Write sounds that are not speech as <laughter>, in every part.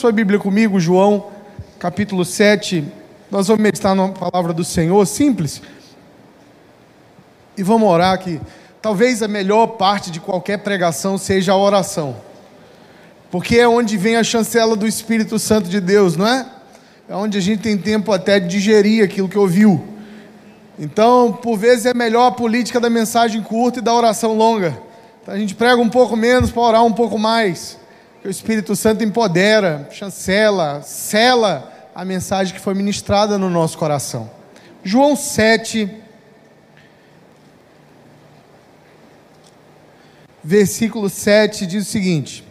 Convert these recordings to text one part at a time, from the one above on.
sua Bíblia comigo, João, capítulo 7. Nós vamos meditar na palavra do Senhor, simples. E vamos orar aqui. Talvez a melhor parte de qualquer pregação seja a oração. Porque é onde vem a chancela do Espírito Santo de Deus, não é? É onde a gente tem tempo até de digerir aquilo que ouviu. Então, por vezes é melhor a política da mensagem curta e da oração longa. Então, a gente prega um pouco menos para orar um pouco mais. Que o Espírito Santo empodera, chancela, sela a mensagem que foi ministrada no nosso coração. João 7, versículo 7 diz o seguinte: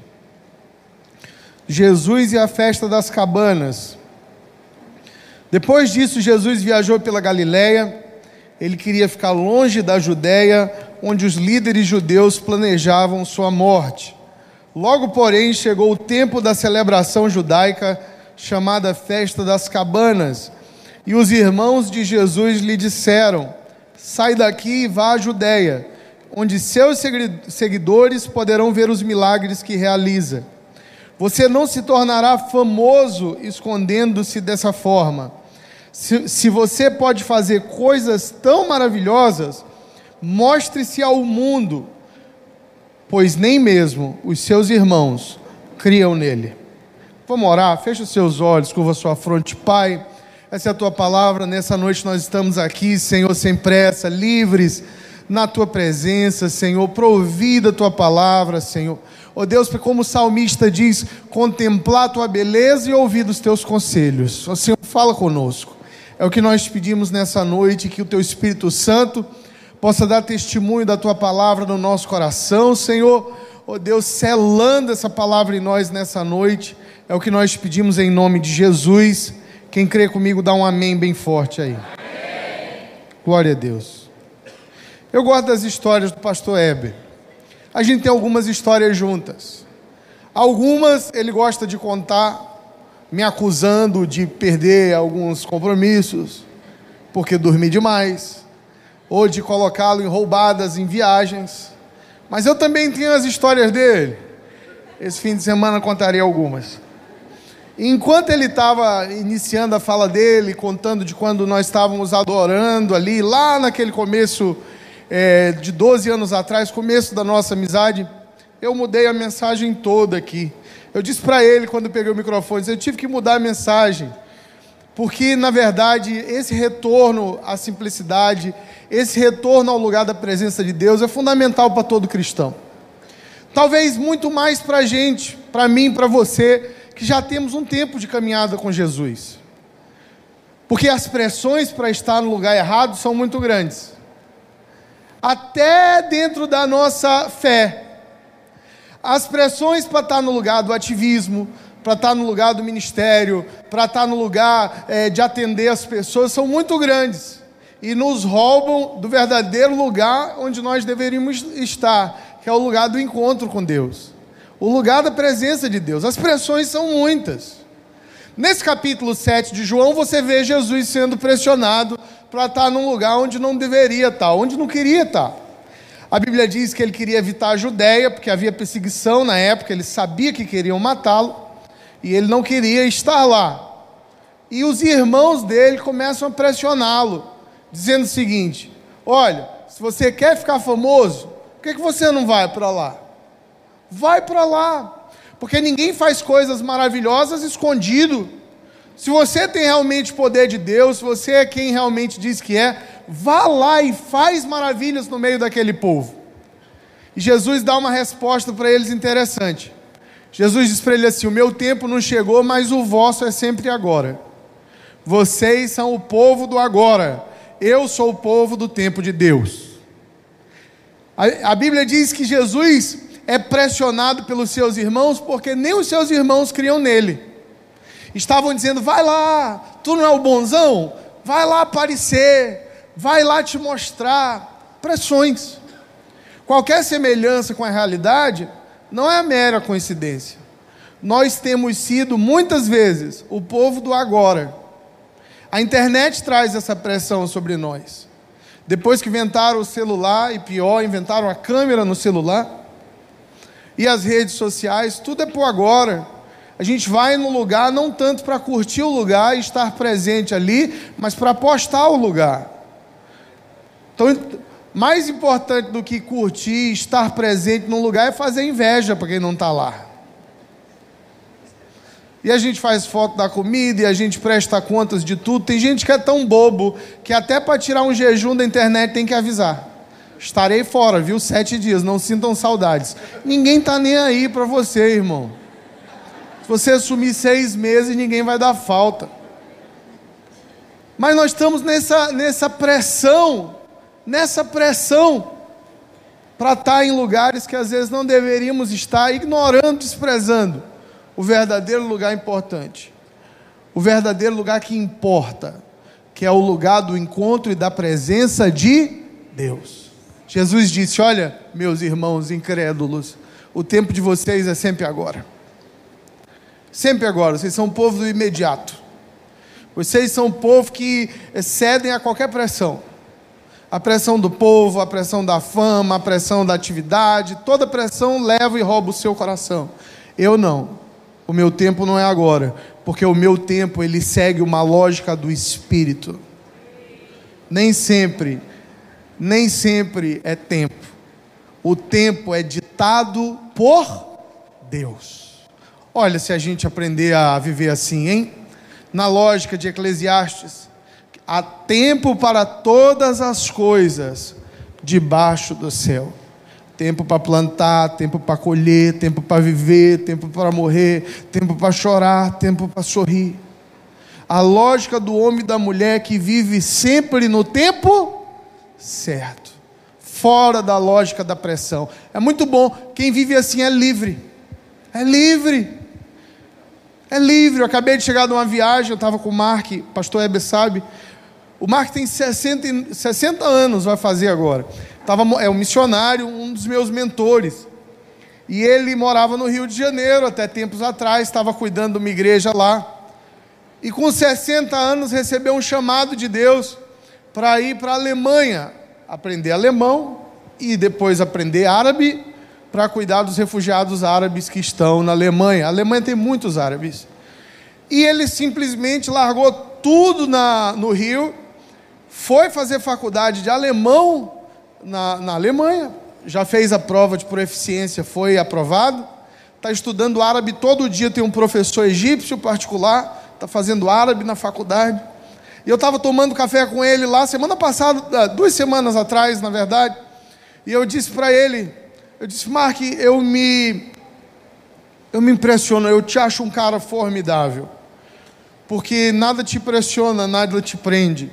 Jesus e a festa das cabanas. Depois disso, Jesus viajou pela Galiléia. Ele queria ficar longe da Judéia, onde os líderes judeus planejavam sua morte. Logo, porém, chegou o tempo da celebração judaica, chamada Festa das Cabanas, e os irmãos de Jesus lhe disseram: Sai daqui e vá à Judéia, onde seus seguidores poderão ver os milagres que realiza. Você não se tornará famoso escondendo-se dessa forma. Se, se você pode fazer coisas tão maravilhosas, mostre-se ao mundo, pois nem mesmo os seus irmãos criam nele. Vamos orar? Feche os seus olhos, curva sua fronte, Pai. Essa é a tua palavra. Nessa noite nós estamos aqui, Senhor, sem pressa, livres na tua presença, Senhor. Provida a tua palavra, Senhor. Ó oh Deus, como o salmista diz, contemplar a tua beleza e ouvir os teus conselhos. Oh Senhor, fala conosco. É o que nós pedimos nessa noite, que o teu Espírito Santo possa dar testemunho da tua palavra no nosso coração, Senhor. Oh Deus, selando essa palavra em nós nessa noite. É o que nós pedimos em nome de Jesus. Quem crê comigo, dá um amém bem forte aí. Amém. Glória a Deus. Eu gosto das histórias do pastor Heber. A gente tem algumas histórias juntas. Algumas ele gosta de contar me acusando de perder alguns compromissos, porque dormi demais, ou de colocá-lo em roubadas em viagens. Mas eu também tenho as histórias dele. Esse fim de semana contarei algumas. Enquanto ele estava iniciando a fala dele, contando de quando nós estávamos adorando ali, lá naquele começo é, de 12 anos atrás, começo da nossa amizade, eu mudei a mensagem toda aqui. Eu disse para ele quando peguei o microfone, eu tive que mudar a mensagem, porque na verdade esse retorno à simplicidade, esse retorno ao lugar da presença de Deus é fundamental para todo cristão. Talvez muito mais para a gente, para mim, para você, que já temos um tempo de caminhada com Jesus. Porque as pressões para estar no lugar errado são muito grandes. Até dentro da nossa fé. As pressões para estar no lugar do ativismo, para estar no lugar do ministério, para estar no lugar é, de atender as pessoas, são muito grandes e nos roubam do verdadeiro lugar onde nós deveríamos estar, que é o lugar do encontro com Deus, o lugar da presença de Deus. As pressões são muitas. Nesse capítulo 7 de João, você vê Jesus sendo pressionado para estar num lugar onde não deveria estar, onde não queria estar. A Bíblia diz que ele queria evitar a Judéia, porque havia perseguição na época, ele sabia que queriam matá-lo, e ele não queria estar lá. E os irmãos dele começam a pressioná-lo, dizendo o seguinte: Olha, se você quer ficar famoso, por que, que você não vai para lá? Vai para lá, porque ninguém faz coisas maravilhosas escondido. Se você tem realmente poder de Deus, se você é quem realmente diz que é, vá lá e faz maravilhas no meio daquele povo. E Jesus dá uma resposta para eles interessante. Jesus diz para ele assim: O meu tempo não chegou, mas o vosso é sempre agora. Vocês são o povo do agora. Eu sou o povo do tempo de Deus. A, a Bíblia diz que Jesus é pressionado pelos seus irmãos porque nem os seus irmãos criam nele. Estavam dizendo: vai lá, tu não é o bonzão? Vai lá aparecer, vai lá te mostrar pressões. Qualquer semelhança com a realidade não é mera coincidência. Nós temos sido muitas vezes o povo do agora. A internet traz essa pressão sobre nós. Depois que inventaram o celular, e pior, inventaram a câmera no celular, e as redes sociais, tudo é por agora. A gente vai no lugar não tanto para curtir o lugar e estar presente ali, mas para postar o lugar. Então, mais importante do que curtir, estar presente no lugar é fazer inveja para quem não está lá. E a gente faz foto da comida e a gente presta contas de tudo. Tem gente que é tão bobo que até para tirar um jejum da internet tem que avisar. Estarei fora, viu? Sete dias, não sintam saudades. Ninguém está nem aí para você, irmão. Se você assumir seis meses, ninguém vai dar falta. Mas nós estamos nessa, nessa pressão, nessa pressão, para estar tá em lugares que às vezes não deveríamos estar, ignorando, desprezando o verdadeiro lugar importante, o verdadeiro lugar que importa, que é o lugar do encontro e da presença de Deus. Jesus disse: Olha, meus irmãos incrédulos, o tempo de vocês é sempre agora. Sempre agora, vocês são um povo do imediato. Vocês são um povo que cedem a qualquer pressão. A pressão do povo, a pressão da fama, a pressão da atividade, toda pressão leva e rouba o seu coração. Eu não o meu tempo não é agora, porque o meu tempo ele segue uma lógica do espírito. Nem sempre, nem sempre é tempo. O tempo é ditado por Deus. Olha, se a gente aprender a viver assim, hein? Na lógica de Eclesiastes, há tempo para todas as coisas debaixo do céu. Tempo para plantar, tempo para colher, tempo para viver, tempo para morrer, tempo para chorar, tempo para sorrir. A lógica do homem e da mulher que vive sempre no tempo certo, fora da lógica da pressão. É muito bom. Quem vive assim é livre. É livre. É livre. Eu acabei de chegar de uma viagem, eu estava com o Mark, pastor Hebe sabe. O Mark tem 60, 60 anos, vai fazer agora tava, é um missionário, um dos meus mentores. E ele morava no Rio de Janeiro até tempos atrás, estava cuidando de uma igreja lá. E com 60 anos recebeu um chamado de Deus para ir para a Alemanha, aprender alemão e depois aprender árabe para cuidar dos refugiados árabes que estão na Alemanha. A Alemanha tem muitos árabes. E ele simplesmente largou tudo na, no Rio, foi fazer faculdade de alemão na, na Alemanha, já fez a prova de proficiência, foi aprovado. Está estudando árabe todo dia, tem um professor egípcio particular, está fazendo árabe na faculdade. E eu estava tomando café com ele lá semana passada, ah, duas semanas atrás, na verdade. E eu disse para ele, eu disse, Mark, eu me, eu me impressiono, eu te acho um cara formidável. Porque nada te pressiona, nada te prende.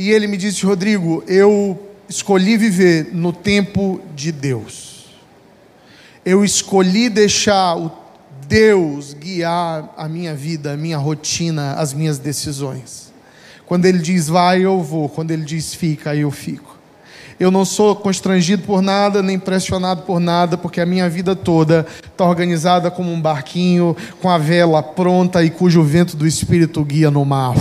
E ele me disse, Rodrigo, eu escolhi viver no tempo de Deus. Eu escolhi deixar o Deus guiar a minha vida, a minha rotina, as minhas decisões. Quando Ele diz vai, eu vou. Quando Ele diz fica, eu fico. Eu não sou constrangido por nada, nem pressionado por nada, porque a minha vida toda está organizada como um barquinho com a vela pronta e cujo vento do Espírito guia no mar.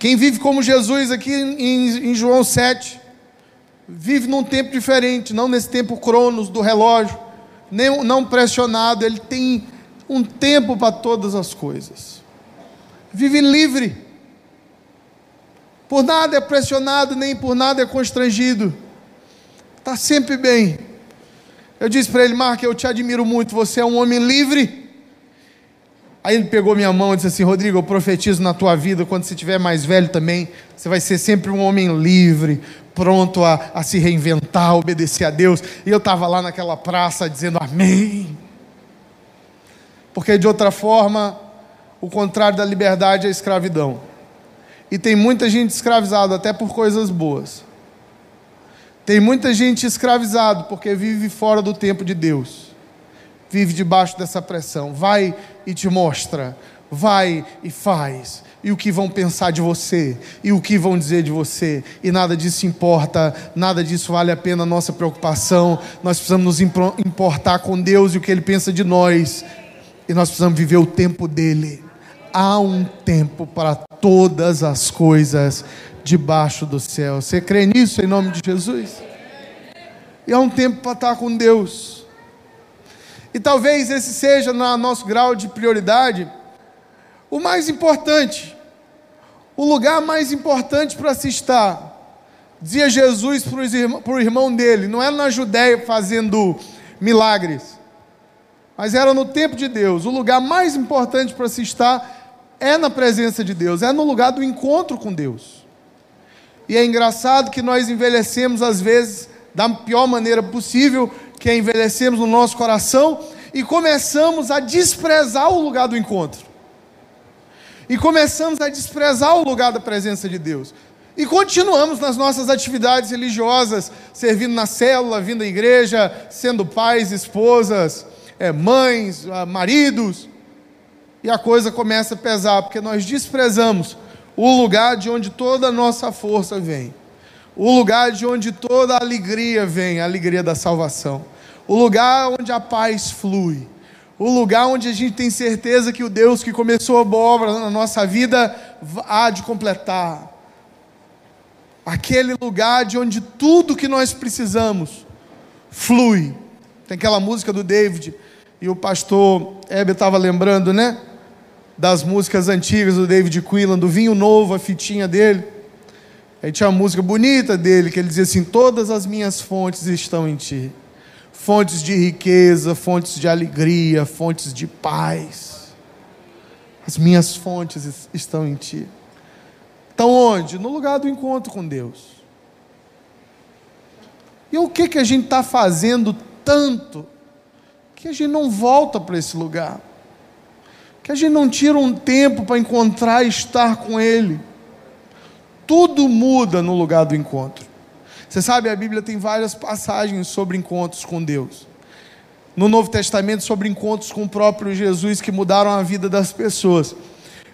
Quem vive como Jesus aqui em, em João 7, vive num tempo diferente, não nesse tempo cronos do relógio, nem, não pressionado, ele tem um tempo para todas as coisas. Vive livre. Por nada é pressionado, nem por nada é constrangido. Está sempre bem. Eu disse para ele, Marco, eu te admiro muito, você é um homem livre. Aí ele pegou minha mão e disse assim: Rodrigo, eu profetizo na tua vida, quando você estiver mais velho também, você vai ser sempre um homem livre, pronto a, a se reinventar, obedecer a Deus. E eu estava lá naquela praça dizendo Amém. Porque de outra forma, o contrário da liberdade é a escravidão. E tem muita gente escravizada até por coisas boas. Tem muita gente escravizada porque vive fora do tempo de Deus vive debaixo dessa pressão. Vai e te mostra, vai e faz. E o que vão pensar de você, e o que vão dizer de você, e nada disso importa, nada disso vale a pena a nossa preocupação. Nós precisamos nos importar com Deus e o que Ele pensa de nós, e nós precisamos viver o tempo dele. Há um tempo para todas as coisas debaixo do céu. Você crê nisso em nome de Jesus? E há um tempo para estar com Deus. E talvez esse seja, no nosso grau de prioridade, o mais importante, o lugar mais importante para se estar. Dizia Jesus para o irmão dele, não era na Judéia fazendo milagres, mas era no tempo de Deus. O lugar mais importante para se estar é na presença de Deus, é no lugar do encontro com Deus. E é engraçado que nós envelhecemos, às vezes, da pior maneira possível, que é envelhecemos no nosso coração e começamos a desprezar o lugar do encontro. E começamos a desprezar o lugar da presença de Deus. E continuamos nas nossas atividades religiosas, servindo na célula, vindo à igreja, sendo pais, esposas, é, mães, ah, maridos. E a coisa começa a pesar, porque nós desprezamos o lugar de onde toda a nossa força vem, o lugar de onde toda a alegria vem, a alegria da salvação o lugar onde a paz flui, o lugar onde a gente tem certeza que o Deus que começou a boa obra na nossa vida há de completar. Aquele lugar de onde tudo que nós precisamos flui. Tem aquela música do David, e o pastor Heber estava lembrando, né? Das músicas antigas do David Quillan, do vinho novo, a fitinha dele. Aí tinha uma música bonita dele, que ele dizia assim: Todas as minhas fontes estão em ti fontes de riqueza, fontes de alegria, fontes de paz. As minhas fontes estão em Ti. Estão onde? No lugar do encontro com Deus. E o que, que a gente está fazendo tanto que a gente não volta para esse lugar? Que a gente não tira um tempo para encontrar e estar com Ele? Tudo muda no lugar do encontro. Você sabe, a Bíblia tem várias passagens sobre encontros com Deus. No Novo Testamento, sobre encontros com o próprio Jesus que mudaram a vida das pessoas.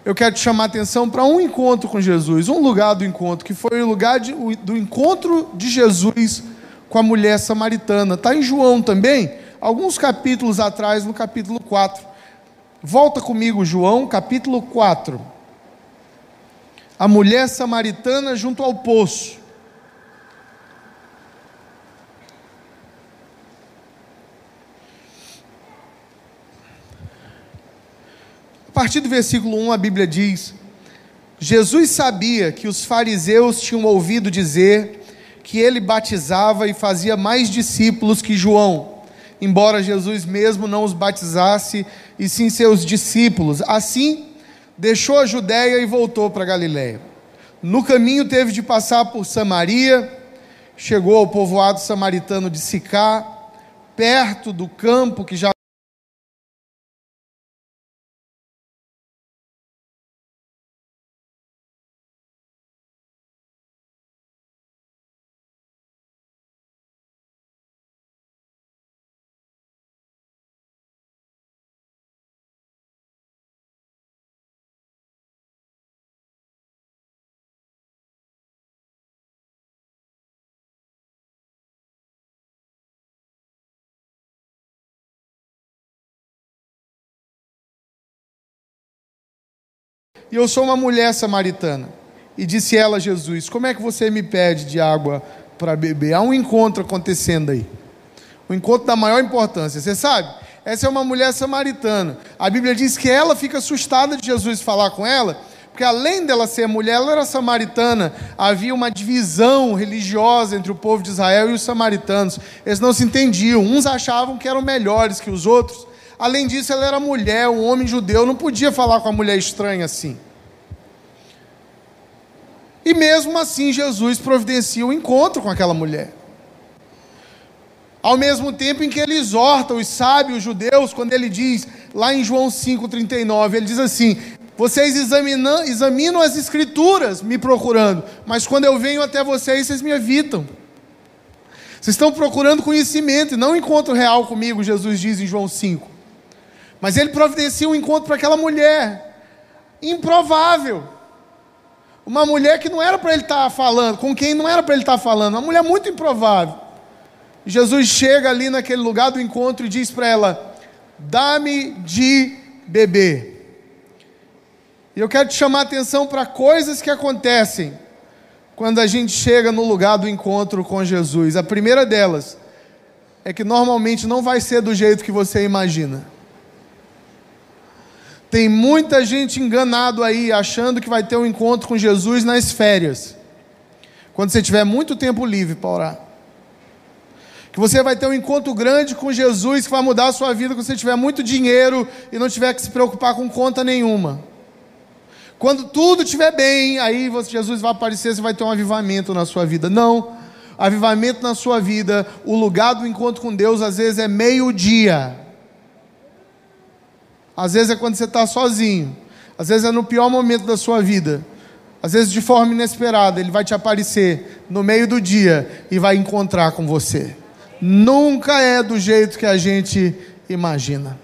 Eu quero te chamar a atenção para um encontro com Jesus, um lugar do encontro, que foi o lugar de, do encontro de Jesus com a mulher samaritana. Está em João também, alguns capítulos atrás, no capítulo 4. Volta comigo, João, capítulo 4. A mulher samaritana junto ao poço. partir do versículo 1, a Bíblia diz: Jesus sabia que os fariseus tinham ouvido dizer que ele batizava e fazia mais discípulos que João, embora Jesus mesmo não os batizasse, e sim seus discípulos. Assim, deixou a Judéia e voltou para Galiléia. No caminho teve de passar por Samaria, chegou ao povoado samaritano de Sicá, perto do campo que já e eu sou uma mulher samaritana. E disse ela a Jesus: Como é que você me pede de água para beber? Há um encontro acontecendo aí. Um encontro da maior importância. Você sabe? Essa é uma mulher samaritana. A Bíblia diz que ela fica assustada de Jesus falar com ela, porque além dela ser mulher, ela era samaritana. Havia uma divisão religiosa entre o povo de Israel e os samaritanos. Eles não se entendiam. Uns achavam que eram melhores que os outros. Além disso, ela era mulher, um homem judeu não podia falar com a mulher estranha assim. E mesmo assim, Jesus providencia o um encontro com aquela mulher. Ao mesmo tempo em que ele exorta os sábios judeus, quando ele diz, lá em João 5,39, ele diz assim: Vocês examinam, examinam as Escrituras me procurando, mas quando eu venho até vocês, vocês me evitam. Vocês estão procurando conhecimento e não encontro real comigo, Jesus diz em João 5. Mas ele providencia um encontro para aquela mulher, improvável. Uma mulher que não era para ele estar tá falando, com quem não era para ele estar tá falando, uma mulher muito improvável. Jesus chega ali naquele lugar do encontro e diz para ela: Dá-me de beber. E eu quero te chamar a atenção para coisas que acontecem quando a gente chega no lugar do encontro com Jesus. A primeira delas é que normalmente não vai ser do jeito que você imagina. Tem muita gente enganado aí, achando que vai ter um encontro com Jesus nas férias. Quando você tiver muito tempo livre para orar. Que você vai ter um encontro grande com Jesus que vai mudar a sua vida quando você tiver muito dinheiro e não tiver que se preocupar com conta nenhuma. Quando tudo estiver bem, aí Jesus vai aparecer, você vai ter um avivamento na sua vida. Não. Avivamento na sua vida, o lugar do encontro com Deus às vezes é meio-dia. Às vezes é quando você está sozinho. Às vezes é no pior momento da sua vida. Às vezes de forma inesperada, ele vai te aparecer no meio do dia e vai encontrar com você. Nunca é do jeito que a gente imagina.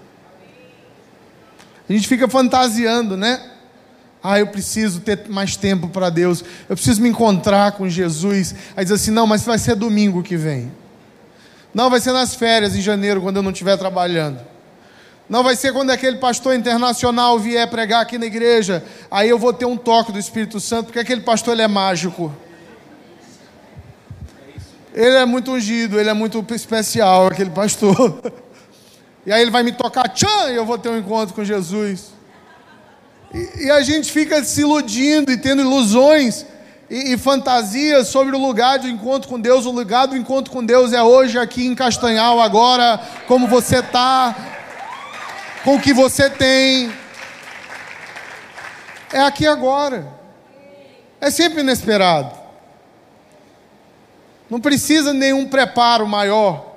A gente fica fantasiando, né? Ah, eu preciso ter mais tempo para Deus. Eu preciso me encontrar com Jesus. Aí diz assim: não, mas vai ser domingo que vem. Não, vai ser nas férias em janeiro, quando eu não estiver trabalhando. Não vai ser quando aquele pastor internacional vier pregar aqui na igreja, aí eu vou ter um toque do Espírito Santo, porque aquele pastor ele é mágico. Ele é muito ungido, ele é muito especial, aquele pastor. <laughs> E aí ele vai me tocar, tchan, e eu vou ter um encontro com Jesus. E, e a gente fica se iludindo e tendo ilusões e, e, fantasias sobre o lugar do encontro com Deus. O lugar do encontro com Deus é hoje aqui em Castanhal, agora, como você está, com o que você tem. É aqui agora. É sempre inesperado. Não precisa nenhum preparo maior.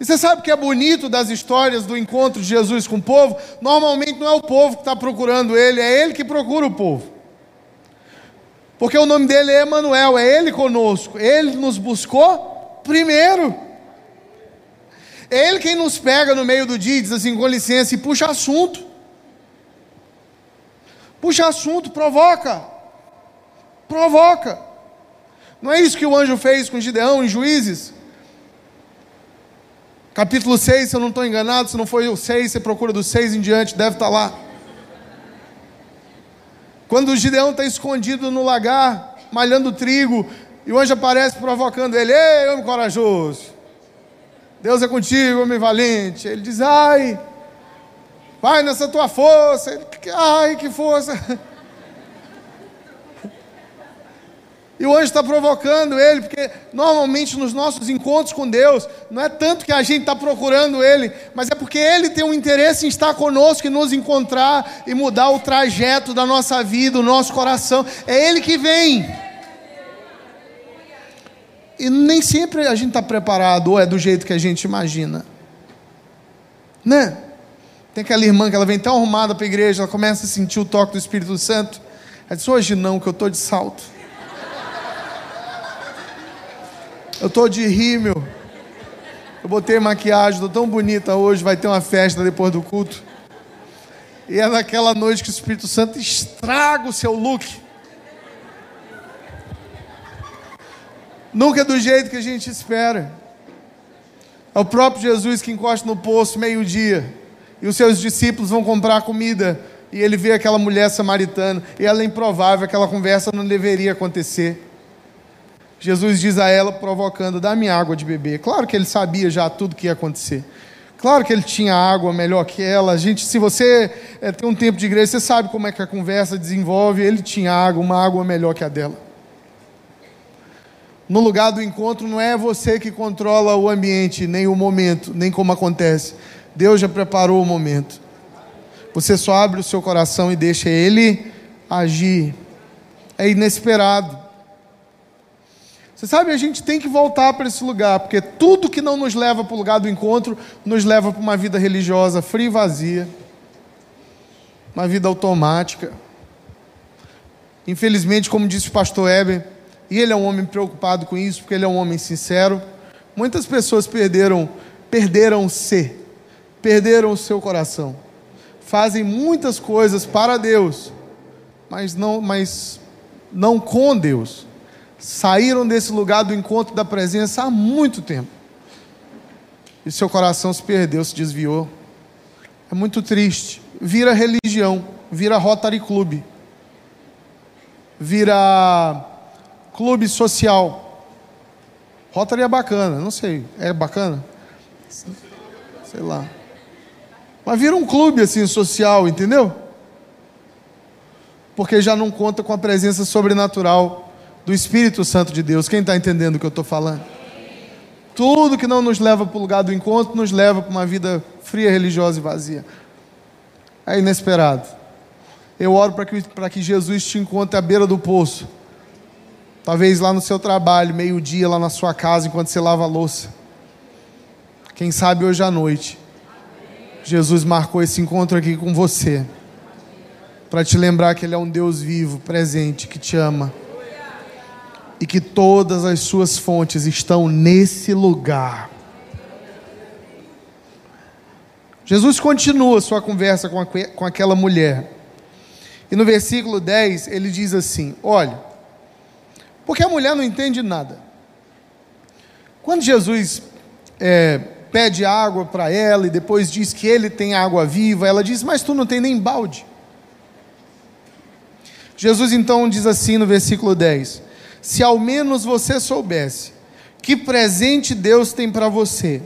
E você sabe o que é bonito das histórias do encontro de Jesus com o povo? Normalmente não é o povo que está procurando ele, é ele que procura o povo. Porque o nome dele é Emanuel, é ele conosco. Ele nos buscou primeiro. É Ele quem nos pega no meio do dia e diz assim, com licença, e puxa assunto. Puxa assunto, provoca. Provoca. Não é isso que o anjo fez com Gideão em Juízes? Capítulo 6, se eu não estou enganado, se não foi o 6, você procura do 6 em diante, deve estar tá lá. Quando o Gideão está escondido no lagar, malhando trigo, e o anjo aparece provocando ele: Ei, homem corajoso, Deus é contigo, homem valente. Ele diz: Ai, vai nessa tua força. Ele, Ai, que força. E o anjo está provocando ele, porque normalmente nos nossos encontros com Deus, não é tanto que a gente está procurando ele, mas é porque ele tem um interesse em estar conosco e nos encontrar e mudar o trajeto da nossa vida, o nosso coração. É ele que vem. E nem sempre a gente está preparado ou é do jeito que a gente imagina. Né? Tem aquela irmã que ela vem tão arrumada para a igreja, ela começa a sentir o toque do Espírito Santo. Ela diz: Hoje não, que eu estou de salto. Eu estou de rímel. Eu botei maquiagem, estou tão bonita hoje, vai ter uma festa depois do culto. E é naquela noite que o Espírito Santo estraga o seu look. Nunca é do jeito que a gente espera. É o próprio Jesus que encosta no poço meio-dia. E os seus discípulos vão comprar comida. E ele vê aquela mulher samaritana. E ela é improvável, aquela conversa não deveria acontecer. Jesus diz a ela, provocando: Dá-me água de beber. Claro que ele sabia já tudo que ia acontecer. Claro que ele tinha água melhor que ela. Gente, se você é, tem um tempo de igreja, você sabe como é que a conversa desenvolve. Ele tinha água, uma água melhor que a dela no lugar do encontro não é você que controla o ambiente, nem o momento, nem como acontece. Deus já preparou o momento. Você só abre o seu coração e deixa Ele agir. É inesperado. Você sabe, a gente tem que voltar para esse lugar, porque tudo que não nos leva para o lugar do encontro nos leva para uma vida religiosa fria e vazia, uma vida automática. Infelizmente, como disse o pastor Heber, e ele é um homem preocupado com isso, porque ele é um homem sincero. Muitas pessoas perderam, perderam-se, perderam o seu coração. Fazem muitas coisas para Deus, mas não, mas não com Deus. Saíram desse lugar do encontro da presença há muito tempo. E seu coração se perdeu, se desviou. É muito triste. Vira religião, vira Rotary Club, vira clube social. Rotary é bacana, não sei. É bacana? Sei lá. Mas vira um clube assim social, entendeu? Porque já não conta com a presença sobrenatural do Espírito Santo de Deus. Quem está entendendo o que eu estou falando? Tudo que não nos leva para o lugar do encontro nos leva para uma vida fria, religiosa e vazia. É inesperado. Eu oro para que, que Jesus te encontre à beira do poço. Talvez lá no seu trabalho, meio-dia, lá na sua casa, enquanto você lava a louça. Quem sabe hoje à noite Jesus marcou esse encontro aqui com você, para te lembrar que Ele é um Deus vivo, presente, que te ama e que todas as suas fontes estão nesse lugar. Jesus continua sua conversa com, a, com aquela mulher. E no versículo 10 ele diz assim: Olha, porque a mulher não entende nada. Quando Jesus é, pede água para ela e depois diz que ele tem água viva, ela diz: Mas tu não tem nem balde. Jesus então diz assim no versículo 10: Se ao menos você soubesse que presente Deus tem para você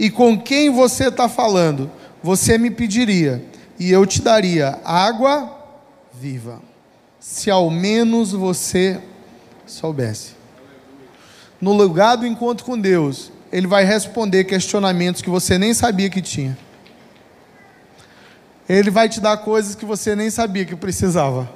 e com quem você está falando, você me pediria e eu te daria água viva. Se ao menos você soubesse. No lugar do encontro com Deus, ele vai responder questionamentos que você nem sabia que tinha. Ele vai te dar coisas que você nem sabia que precisava.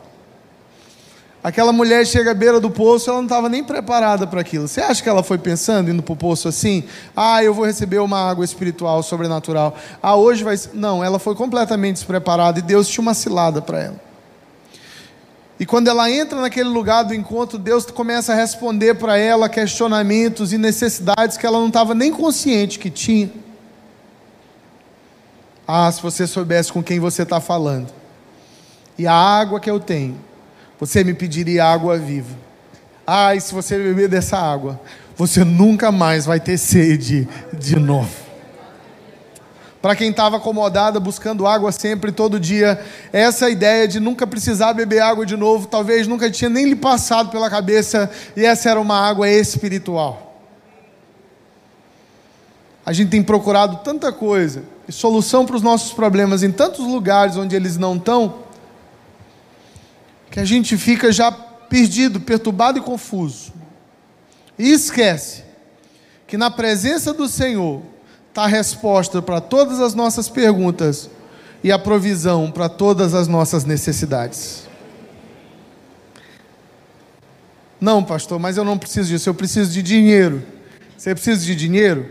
Aquela mulher chega à beira do poço, ela não estava nem preparada para aquilo. Você acha que ela foi pensando, indo para o poço assim? Ah, eu vou receber uma água espiritual, sobrenatural. Ah, hoje vai. Não, ela foi completamente despreparada e Deus tinha uma cilada para ela. E quando ela entra naquele lugar do encontro, Deus começa a responder para ela questionamentos e necessidades que ela não estava nem consciente que tinha. Ah, se você soubesse com quem você está falando. E a água que eu tenho, você me pediria água viva. Ah, e se você beber dessa água, você nunca mais vai ter sede de novo. Para quem estava acomodada, buscando água sempre, todo dia, essa ideia de nunca precisar beber água de novo, talvez nunca tinha nem lhe passado pela cabeça, e essa era uma água espiritual. A gente tem procurado tanta coisa, e solução para os nossos problemas em tantos lugares onde eles não estão, que a gente fica já perdido, perturbado e confuso. E esquece que na presença do Senhor, está a resposta para todas as nossas perguntas e a provisão para todas as nossas necessidades. Não, pastor, mas eu não preciso disso, eu preciso de dinheiro. Você precisa de dinheiro?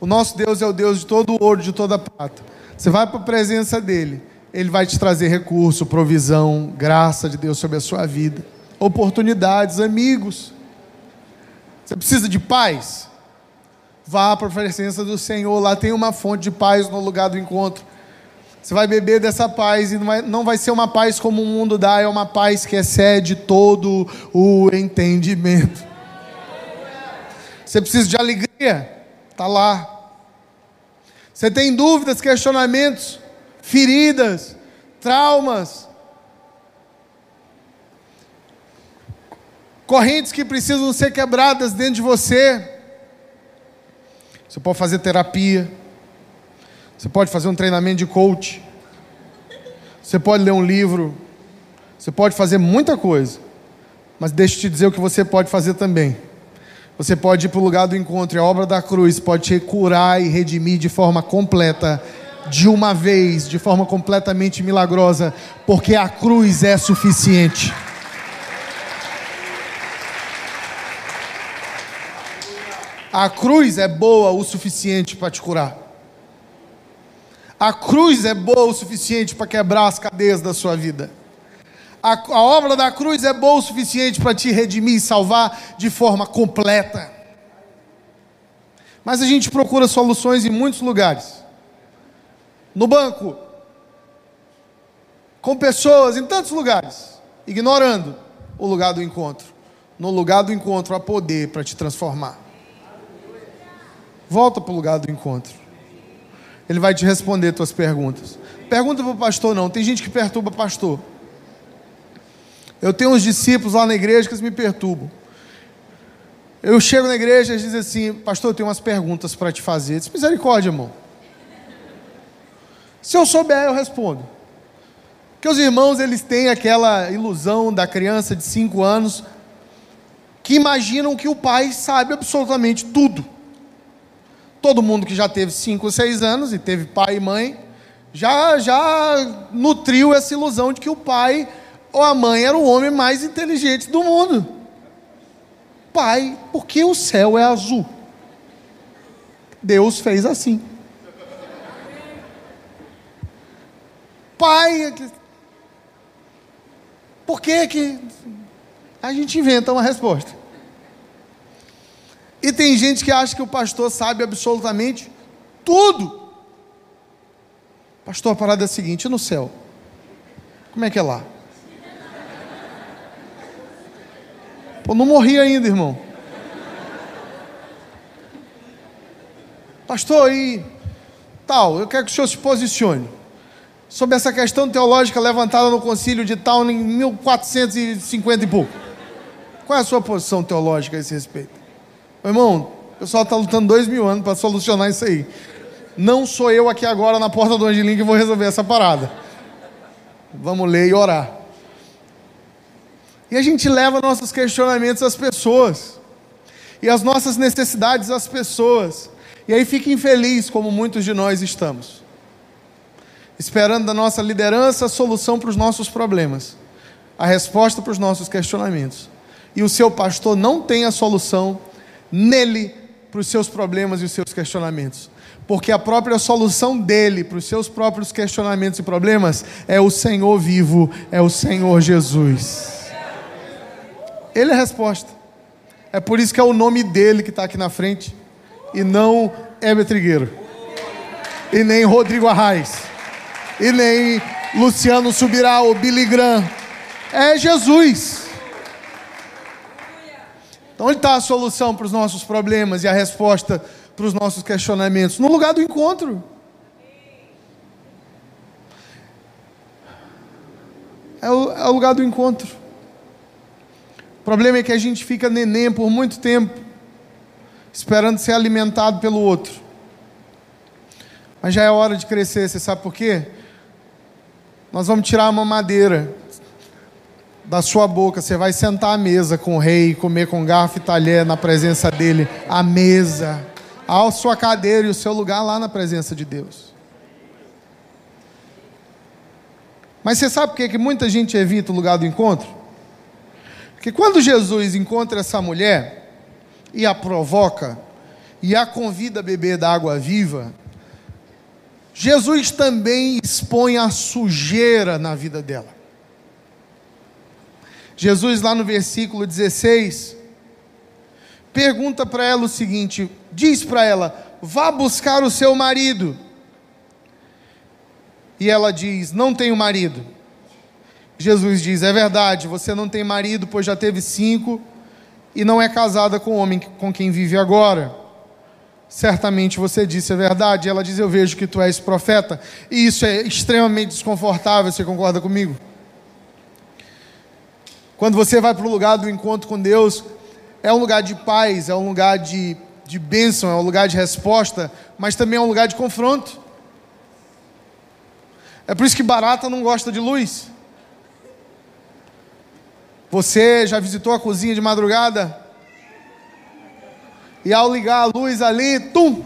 O nosso Deus é o Deus de todo ouro, de toda prata. Você vai para a presença dele, ele vai te trazer recurso, provisão, graça de Deus sobre a sua vida, oportunidades, amigos. Você precisa de paz? Vá para a presença do Senhor, lá tem uma fonte de paz no lugar do encontro. Você vai beber dessa paz e não vai, não vai ser uma paz como o mundo dá, é uma paz que excede todo o entendimento. Você precisa de alegria? Está lá. Você tem dúvidas, questionamentos, feridas, traumas, correntes que precisam ser quebradas dentro de você. Você pode fazer terapia. Você pode fazer um treinamento de coach. Você pode ler um livro. Você pode fazer muita coisa. Mas deixa eu te dizer o que você pode fazer também. Você pode ir para o lugar do encontro e a obra da cruz pode te curar e redimir de forma completa, de uma vez, de forma completamente milagrosa, porque a cruz é suficiente. A cruz é boa o suficiente para te curar. A cruz é boa o suficiente para quebrar as cadeias da sua vida. A, a obra da cruz é boa o suficiente para te redimir e salvar de forma completa. Mas a gente procura soluções em muitos lugares. No banco, com pessoas, em tantos lugares, ignorando o lugar do encontro. No lugar do encontro há poder para te transformar. Volta para o lugar do encontro. Ele vai te responder tuas perguntas. Pergunta para o pastor, não. Tem gente que perturba pastor. Eu tenho uns discípulos lá na igreja que eles me perturbam. Eu chego na igreja e diz assim, pastor, eu tenho umas perguntas para te fazer. Diz, misericórdia, irmão. Se eu souber, eu respondo. Porque os irmãos, eles têm aquela ilusão da criança de 5 anos, que imaginam que o pai sabe absolutamente tudo. Todo mundo que já teve 5 ou 6 anos e teve pai e mãe, já, já nutriu essa ilusão de que o pai ou a mãe era o homem mais inteligente do mundo. Pai, por que o céu é azul? Deus fez assim. Pai, por que que a gente inventa uma resposta? E tem gente que acha que o pastor sabe absolutamente tudo. Pastor, a parada é a seguinte: no céu, como é que é lá? Pô, não morri ainda, irmão. Pastor, e tal, eu quero que o senhor se posicione sobre essa questão teológica levantada no concílio de Town em 1450 e pouco. Qual é a sua posição teológica a esse respeito? Meu irmão, o pessoal está lutando dois mil anos para solucionar isso aí. Não sou eu aqui agora na porta do Angelim que vou resolver essa parada. Vamos ler e orar. E a gente leva nossos questionamentos às pessoas. E as nossas necessidades às pessoas. E aí fica infeliz, como muitos de nós estamos. Esperando da nossa liderança a solução para os nossos problemas. A resposta para os nossos questionamentos. E o seu pastor não tem a solução nele para os seus problemas e os seus questionamentos. Porque a própria solução dele para os seus próprios questionamentos e problemas é o Senhor vivo, é o Senhor Jesus. Ele é a resposta. É por isso que é o nome dele que está aqui na frente, e não Heber Trigueiro, e nem Rodrigo Arraes, e nem Luciano Subirá ou Billy Graham. É Jesus. Então, onde está a solução para os nossos problemas e a resposta para os nossos questionamentos? No lugar do encontro. É o, é o lugar do encontro. O problema é que a gente fica neném por muito tempo, esperando ser alimentado pelo outro. Mas já é hora de crescer, você sabe por quê? Nós vamos tirar uma madeira da sua boca, você vai sentar à mesa com o rei, comer com garfo e talher na presença dele, à mesa, a sua cadeira e o seu lugar lá na presença de Deus. Mas você sabe por que, que muita gente evita o lugar do encontro? Porque quando Jesus encontra essa mulher e a provoca e a convida a beber da água viva, Jesus também expõe a sujeira na vida dela. Jesus, lá no versículo 16, pergunta para ela o seguinte: diz para ela, vá buscar o seu marido. E ela diz: Não tenho marido. Jesus diz: É verdade, você não tem marido, pois já teve cinco, e não é casada com o homem com quem vive agora. Certamente você disse a verdade. Ela diz: Eu vejo que tu és profeta. E isso é extremamente desconfortável, você concorda comigo? Quando você vai para o lugar do encontro com Deus, é um lugar de paz, é um lugar de, de bênção, é um lugar de resposta, mas também é um lugar de confronto. É por isso que barata não gosta de luz. Você já visitou a cozinha de madrugada? E ao ligar a luz ali, tum!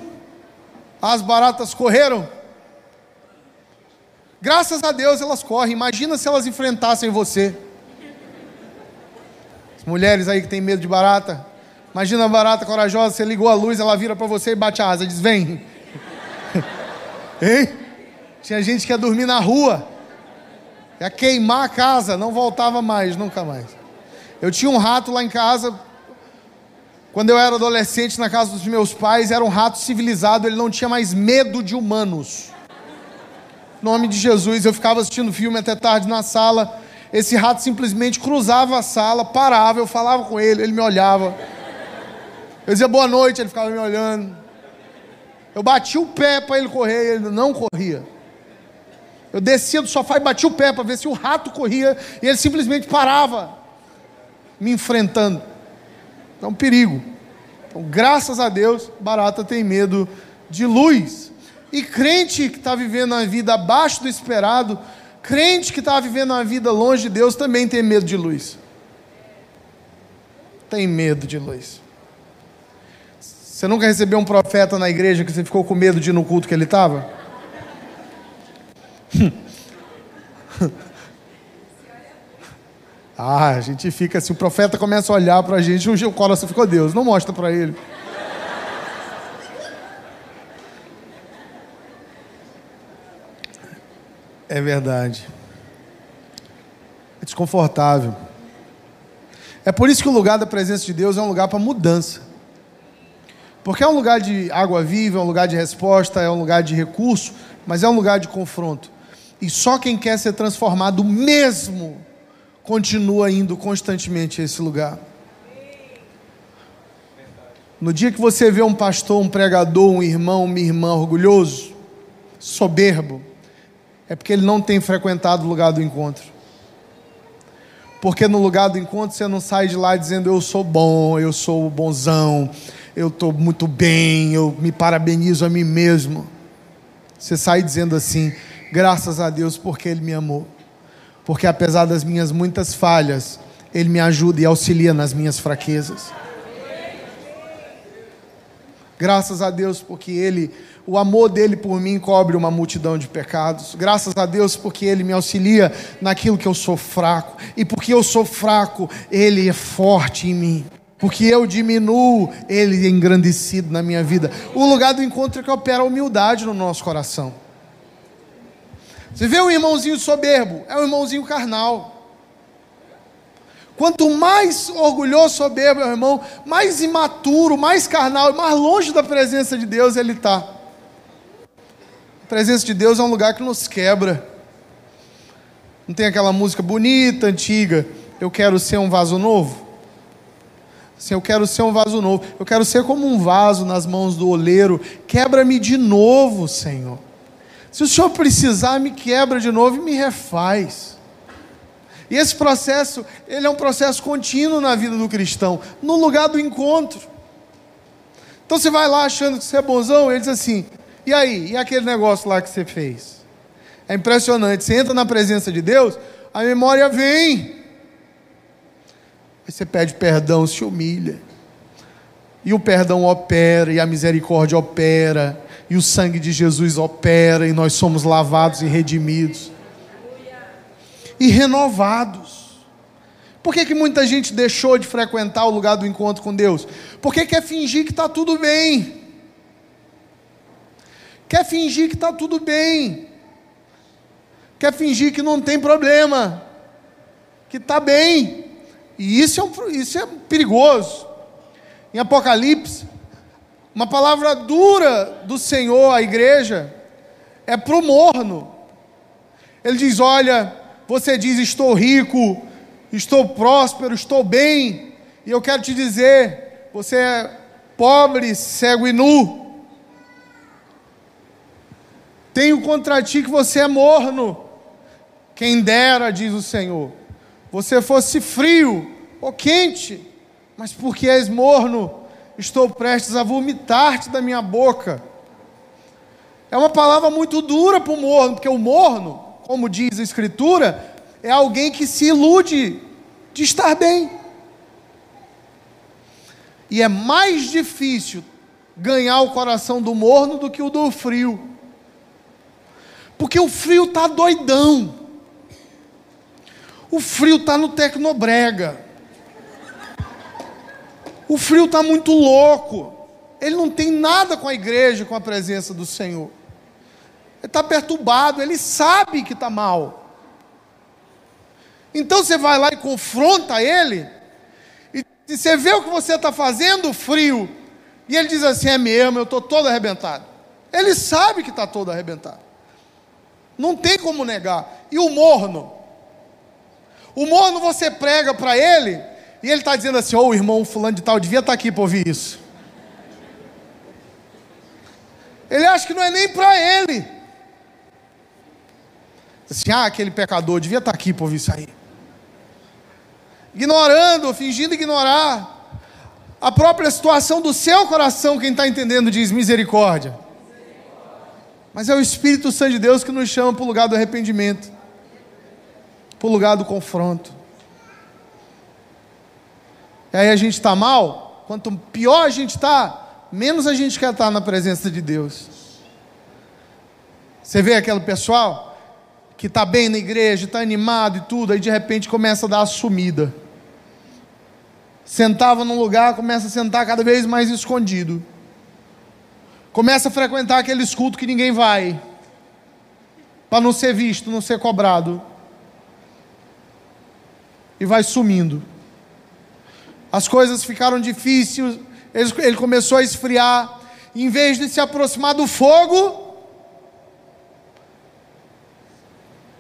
As baratas correram. Graças a Deus elas correm. Imagina se elas enfrentassem você. Mulheres aí que tem medo de barata. Imagina a barata corajosa, você ligou a luz, ela vira para você e bate a asa, diz: Vem. <laughs> hein? Tinha gente que ia dormir na rua, ia queimar a casa, não voltava mais, nunca mais. Eu tinha um rato lá em casa, quando eu era adolescente, na casa dos meus pais, era um rato civilizado, ele não tinha mais medo de humanos. Em nome de Jesus, eu ficava assistindo filme até tarde na sala. Esse rato simplesmente cruzava a sala, parava, eu falava com ele, ele me olhava. Eu dizia boa noite, ele ficava me olhando. Eu batia o pé para ele correr, ele não corria. Eu descia do sofá e batia o pé para ver se o rato corria, e ele simplesmente parava, me enfrentando. Um perigo. Então, graças a Deus, barata tem medo de luz. E crente que está vivendo uma vida abaixo do esperado, crente que está vivendo uma vida longe de Deus, também tem medo de luz. Tem medo de luz. Você nunca recebeu um profeta na igreja que você ficou com medo de ir no culto que ele estava? <laughs> ah, a gente fica assim, o profeta começa a olhar para a gente, o coração ficou Deus, não mostra para ele. É verdade. É desconfortável. É por isso que o lugar da presença de Deus é um lugar para mudança. Porque é um lugar de água viva, é um lugar de resposta, é um lugar de recurso, mas é um lugar de confronto. E só quem quer ser transformado mesmo continua indo constantemente a esse lugar. No dia que você vê um pastor, um pregador, um irmão, uma irmã orgulhoso, soberbo, é porque ele não tem frequentado o lugar do encontro. Porque no lugar do encontro você não sai de lá dizendo eu sou bom, eu sou bonzão, eu estou muito bem, eu me parabenizo a mim mesmo. Você sai dizendo assim, graças a Deus porque Ele me amou. Porque apesar das minhas muitas falhas, Ele me ajuda e auxilia nas minhas fraquezas. Graças a Deus porque Ele o amor dele por mim cobre uma multidão de pecados. Graças a Deus, porque Ele me auxilia naquilo que eu sou fraco. E porque eu sou fraco, Ele é forte em mim. Porque eu diminuo, Ele é engrandecido na minha vida. O lugar do encontro é que opera a humildade no nosso coração. Você vê um irmãozinho soberbo, é um irmãozinho carnal. Quanto mais orgulhoso, soberbo o irmão, mais imaturo, mais carnal, mais longe da presença de Deus ele está. A presença de Deus é um lugar que nos quebra. Não tem aquela música bonita, antiga, eu quero ser um vaso novo? Assim, eu quero ser um vaso novo. Eu quero ser como um vaso nas mãos do oleiro. Quebra-me de novo, Senhor. Se o Senhor precisar, me quebra de novo e me refaz. E esse processo, ele é um processo contínuo na vida do cristão, no lugar do encontro. Então você vai lá achando que você é bonzão, ele diz assim: e aí? E aquele negócio lá que você fez? É impressionante. Você entra na presença de Deus, a memória vem. Aí você pede perdão, se humilha. E o perdão opera, e a misericórdia opera, e o sangue de Jesus opera, e nós somos lavados e redimidos. E renovados. Por que, que muita gente deixou de frequentar o lugar do encontro com Deus? Porque quer fingir que está tudo bem quer fingir que está tudo bem, quer fingir que não tem problema, que está bem, e isso é, um, isso é perigoso. Em Apocalipse, uma palavra dura do Senhor à igreja é para o morno. Ele diz: Olha, você diz, estou rico, estou próspero, estou bem, e eu quero te dizer, você é pobre, cego e nu. Tenho contra ti que você é morno. Quem dera, diz o Senhor, você fosse frio ou quente, mas porque és morno, estou prestes a vomitar-te da minha boca. É uma palavra muito dura para o morno, porque o morno, como diz a Escritura, é alguém que se ilude de estar bem. E é mais difícil ganhar o coração do morno do que o do frio. Porque o frio está doidão. O frio está no tecnobrega. O frio está muito louco. Ele não tem nada com a igreja, com a presença do Senhor. Está perturbado, ele sabe que está mal. Então você vai lá e confronta ele, e você vê o que você está fazendo, frio, e ele diz assim: é mesmo, eu estou todo arrebentado. Ele sabe que está todo arrebentado. Não tem como negar. E o morno? O morno você prega para ele e ele está dizendo assim: Ô oh, irmão, fulano de tal, devia estar tá aqui para ouvir isso. Ele acha que não é nem para ele. Assim, ah, aquele pecador devia estar tá aqui para ouvir isso aí. Ignorando, fingindo ignorar. a própria situação do seu coração, quem está entendendo diz misericórdia. Mas é o Espírito Santo de Deus que nos chama para o lugar do arrependimento, para o lugar do confronto. E aí a gente está mal, quanto pior a gente está, menos a gente quer estar na presença de Deus. Você vê aquele pessoal que está bem na igreja, está animado e tudo, aí de repente começa a dar a sumida. Sentava num lugar, começa a sentar cada vez mais escondido. Começa a frequentar aqueles cultos que ninguém vai, para não ser visto, não ser cobrado. E vai sumindo. As coisas ficaram difíceis, ele começou a esfriar. Em vez de se aproximar do fogo,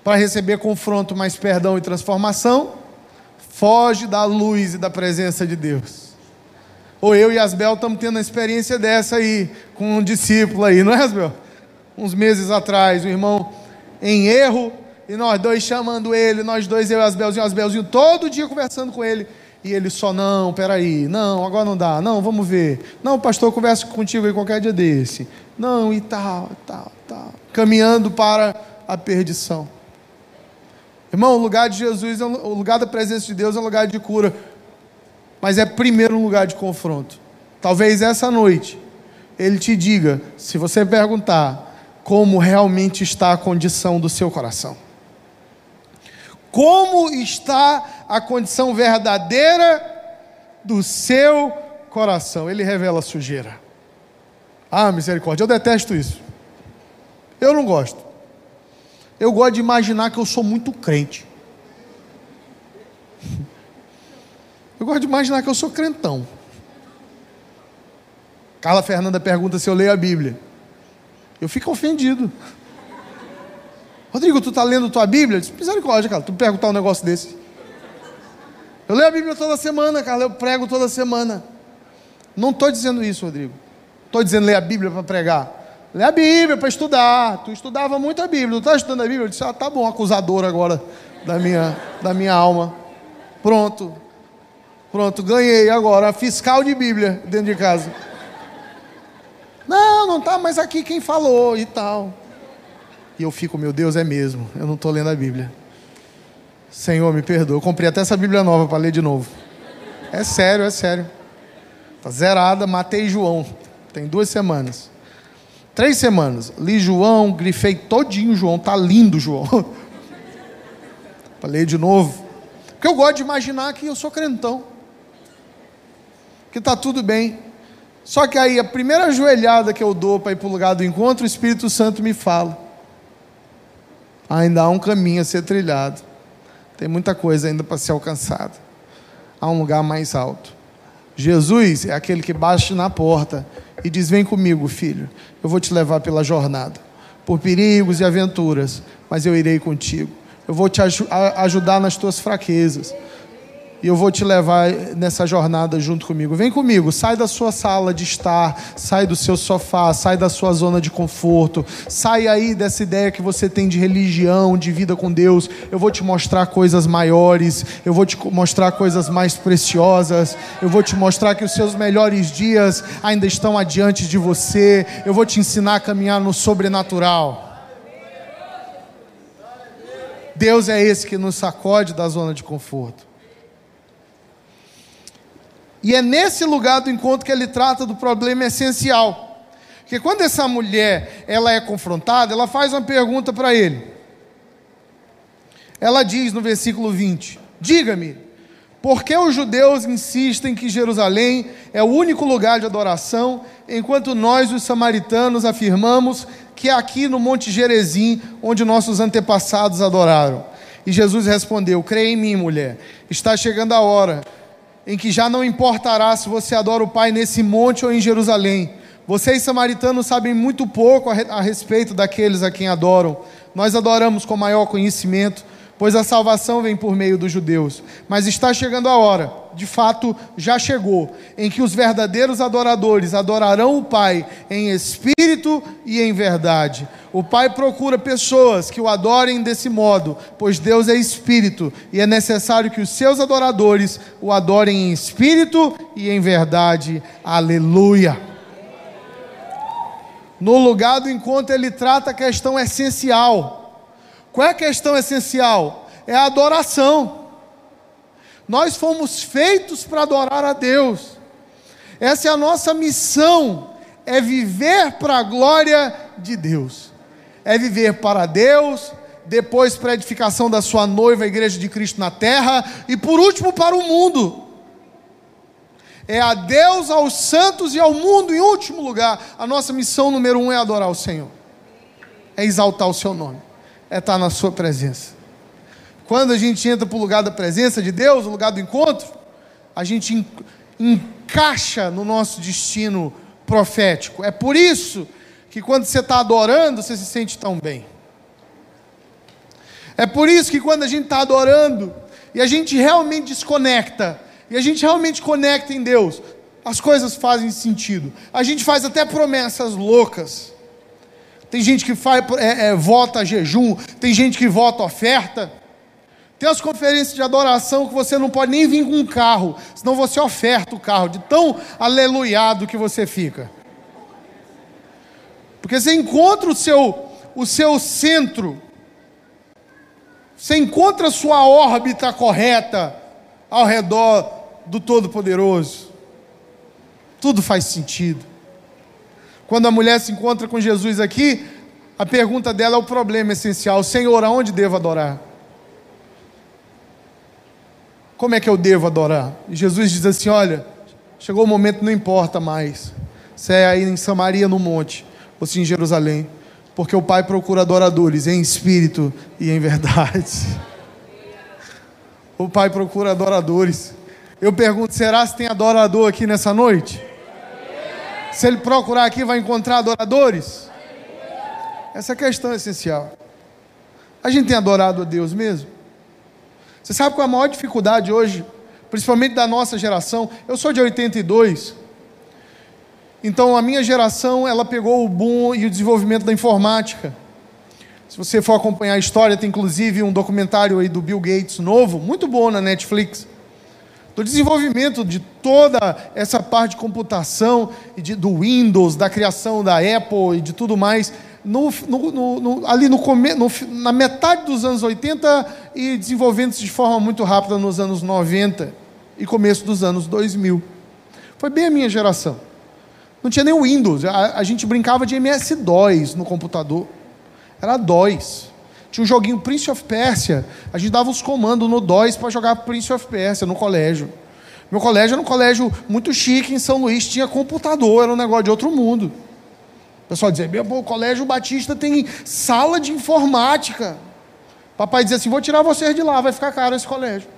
para receber confronto, mais perdão e transformação, foge da luz e da presença de Deus. Ou eu e Asbel estamos tendo uma experiência dessa aí, com um discípulo aí, não é, Asbel? Uns meses atrás, um irmão em erro, e nós dois chamando ele, nós dois, eu e Asbelzinho, Asbelzinho, todo dia conversando com ele. E ele só, não, peraí, não, agora não dá, não, vamos ver. Não, pastor, converso contigo aí qualquer dia desse. Não, e tal, tal, tal. Caminhando para a perdição. Irmão, o lugar de Jesus, é o lugar da presença de Deus é um lugar de cura, mas é primeiro um lugar de confronto. Talvez essa noite ele te diga, se você perguntar, como realmente está a condição do seu coração. Como está a condição verdadeira do seu coração? Ele revela sujeira. Ah, misericórdia, eu detesto isso. Eu não gosto. Eu gosto de imaginar que eu sou muito crente. Eu gosto de imaginar que eu sou crentão. Carla Fernanda pergunta se eu leio a Bíblia. Eu fico ofendido. Rodrigo, tu está lendo tua Bíblia? Disse, misericórdia, cara, tu perguntar um negócio desse. Eu leio a Bíblia toda semana, cara, eu prego toda semana. Não estou dizendo isso, Rodrigo. Estou dizendo ler a Bíblia para pregar. Lê a Bíblia para estudar. Tu estudava muito a Bíblia. Tu está estudando a Bíblia? Eu disse, ah, tá bom, acusador agora da minha, da minha alma. Pronto. Pronto, ganhei agora. Fiscal de Bíblia dentro de casa. Não, não tá mas aqui quem falou e tal. E eu fico, meu Deus, é mesmo. Eu não estou lendo a Bíblia. Senhor, me perdoa. Eu comprei até essa Bíblia nova para ler de novo. É sério, é sério. Está zerada, matei João. Tem duas semanas. Três semanas. Li João, grifei todinho João. Tá lindo, João. <laughs> Ler de novo. Porque eu gosto de imaginar que eu sou crentão. Que tá tudo bem. Só que aí, a primeira joelhada que eu dou para ir para o lugar do encontro, o Espírito Santo me fala. Ainda há um caminho a ser trilhado. Tem muita coisa ainda para ser alcançada. Há um lugar mais alto. Jesus é aquele que bate na porta e diz: Vem comigo, filho, eu vou te levar pela jornada, por perigos e aventuras, mas eu irei contigo. Eu vou te ajudar nas tuas fraquezas e eu vou te levar nessa jornada junto comigo. Vem comigo, sai da sua sala de estar, sai do seu sofá, sai da sua zona de conforto, sai aí dessa ideia que você tem de religião, de vida com Deus. Eu vou te mostrar coisas maiores, eu vou te mostrar coisas mais preciosas, eu vou te mostrar que os seus melhores dias ainda estão adiante de você, eu vou te ensinar a caminhar no sobrenatural. Deus é esse que nos sacode da zona de conforto. E é nesse lugar do encontro que ele trata do problema essencial. Porque quando essa mulher ela é confrontada, ela faz uma pergunta para ele. Ela diz no versículo 20: Diga-me, por que os judeus insistem que Jerusalém é o único lugar de adoração, enquanto nós, os samaritanos, afirmamos que é aqui no Monte Gerezim onde nossos antepassados adoraram? E Jesus respondeu: Creia em mim, mulher, está chegando a hora em que já não importará se você adora o Pai nesse monte ou em Jerusalém. Vocês, samaritanos, sabem muito pouco a respeito daqueles a quem adoram. Nós adoramos com maior conhecimento, pois a salvação vem por meio dos judeus. Mas está chegando a hora, de fato já chegou, em que os verdadeiros adoradores adorarão o Pai em espírito e em verdade. O Pai procura pessoas que o adorem desse modo, pois Deus é espírito e é necessário que os seus adoradores o adorem em espírito e em verdade. Aleluia. No lugar do encontro, ele trata a questão essencial qual é a questão essencial? É a adoração. Nós fomos feitos para adorar a Deus. Essa é a nossa missão, é viver para a glória de Deus. É viver para Deus, depois para a edificação da sua noiva, a igreja de Cristo na terra, e por último para o mundo. É a Deus, aos santos e ao mundo em último lugar. A nossa missão número um é adorar o Senhor, é exaltar o seu nome é estar na Sua presença. Quando a gente entra para o lugar da presença de Deus, o lugar do encontro, a gente encaixa no nosso destino profético. É por isso que quando você está adorando, você se sente tão bem. É por isso que quando a gente está adorando e a gente realmente desconecta, e a gente realmente conecta em Deus, as coisas fazem sentido. A gente faz até promessas loucas. Tem gente que faz, é, é, vota jejum, tem gente que vota oferta. Tem as conferências de adoração que você não pode nem vir com um carro, senão você oferta o carro, de tão aleluiado que você fica. Porque você encontra o seu, o seu centro, você encontra a sua órbita correta ao redor do Todo-Poderoso. Tudo faz sentido. Quando a mulher se encontra com Jesus aqui, a pergunta dela é o problema essencial: Senhor, aonde devo adorar? Como é que eu devo adorar? E Jesus diz assim: Olha, chegou o momento, não importa mais. Se é aí em Samaria, no monte, ou se em Jerusalém, porque o Pai procura adoradores em espírito e em verdade. <laughs> O Pai procura adoradores. Eu pergunto: será se tem adorador aqui nessa noite? Se ele procurar aqui, vai encontrar adoradores? Essa é a questão essencial. A gente tem adorado a Deus mesmo? Você sabe qual é a maior dificuldade hoje, principalmente da nossa geração? Eu sou de 82. Então a minha geração, ela pegou o boom e o desenvolvimento da informática. Se você for acompanhar a história, tem inclusive um documentário aí do Bill Gates novo, muito bom na Netflix do desenvolvimento de toda essa parte de computação, de, do Windows, da criação da Apple e de tudo mais, no, no, no, ali no, na metade dos anos 80 e desenvolvendo-se de forma muito rápida nos anos 90 e começo dos anos 2000. Foi bem a minha geração. Não tinha nem Windows, a, a gente brincava de MS-DOS no computador. Era DOS. Tinha um joguinho Prince of Persia. A gente dava os comandos no DOS para jogar Prince of Persia no colégio. Meu colégio era um colégio muito chique em São Luís, tinha computador, era um negócio de outro mundo. O pessoal dizia, o colégio Batista tem sala de informática. Papai dizia assim: vou tirar vocês de lá, vai ficar caro esse colégio.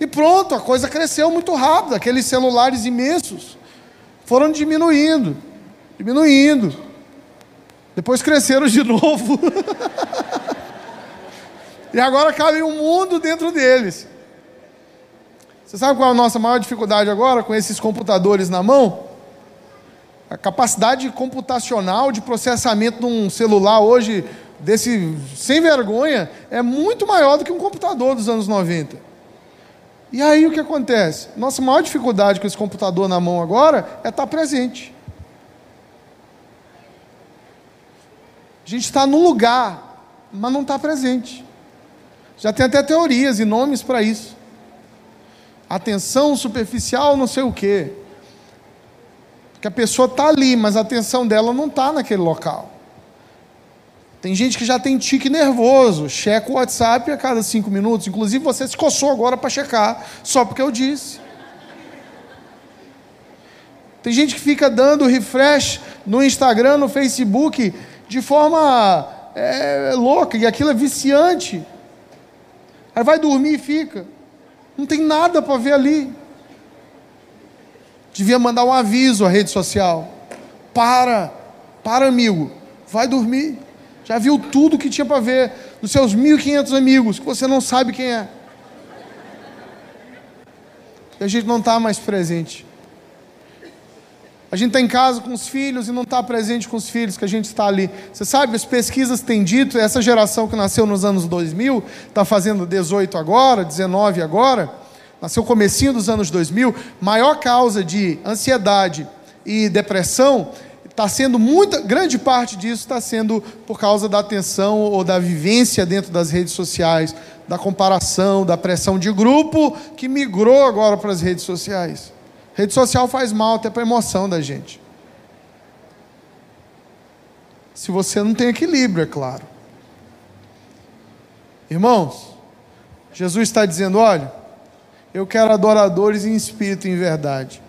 E pronto, a coisa cresceu muito rápido. Aqueles celulares imensos foram diminuindo, diminuindo. Depois cresceram de <laughs> novo. e agora cabe um mundo dentro deles. Você sabe qual é a nossa maior dificuldade agora com esses computadores na mão? A capacidade computacional de processamento de um celular hoje, desse sem vergonha, é muito maior do que um computador dos anos 90. E aí o que acontece? Nossa maior dificuldade com esse computador na mão agora é estar presente. A gente está num lugar, mas não está presente. Já tem até teorias e nomes para isso. Atenção superficial, não sei o quê. Que a pessoa está ali, mas a atenção dela não está naquele local. Tem gente que já tem tique nervoso, checa o WhatsApp a cada cinco minutos. Inclusive, você se coçou agora para checar, só porque eu disse. Tem gente que fica dando refresh no Instagram, no Facebook, de forma é, louca, e aquilo é viciante. Aí vai dormir e fica. Não tem nada para ver ali. Devia mandar um aviso à rede social. Para, para, amigo, vai dormir. Já viu tudo que tinha para ver dos seus 1.500 amigos, que você não sabe quem é. E a gente não está mais presente. A gente está em casa com os filhos e não está presente com os filhos, que a gente está ali. Você sabe, as pesquisas têm dito, essa geração que nasceu nos anos 2000, está fazendo 18 agora, 19 agora, nasceu comecinho dos anos 2000, maior causa de ansiedade e depressão está sendo muita, grande parte disso está sendo por causa da atenção ou da vivência dentro das redes sociais, da comparação, da pressão de grupo que migrou agora para as redes sociais. Rede social faz mal até para a emoção da gente. Se você não tem equilíbrio, é claro. Irmãos, Jesus está dizendo: olha, eu quero adoradores em espírito e em verdade.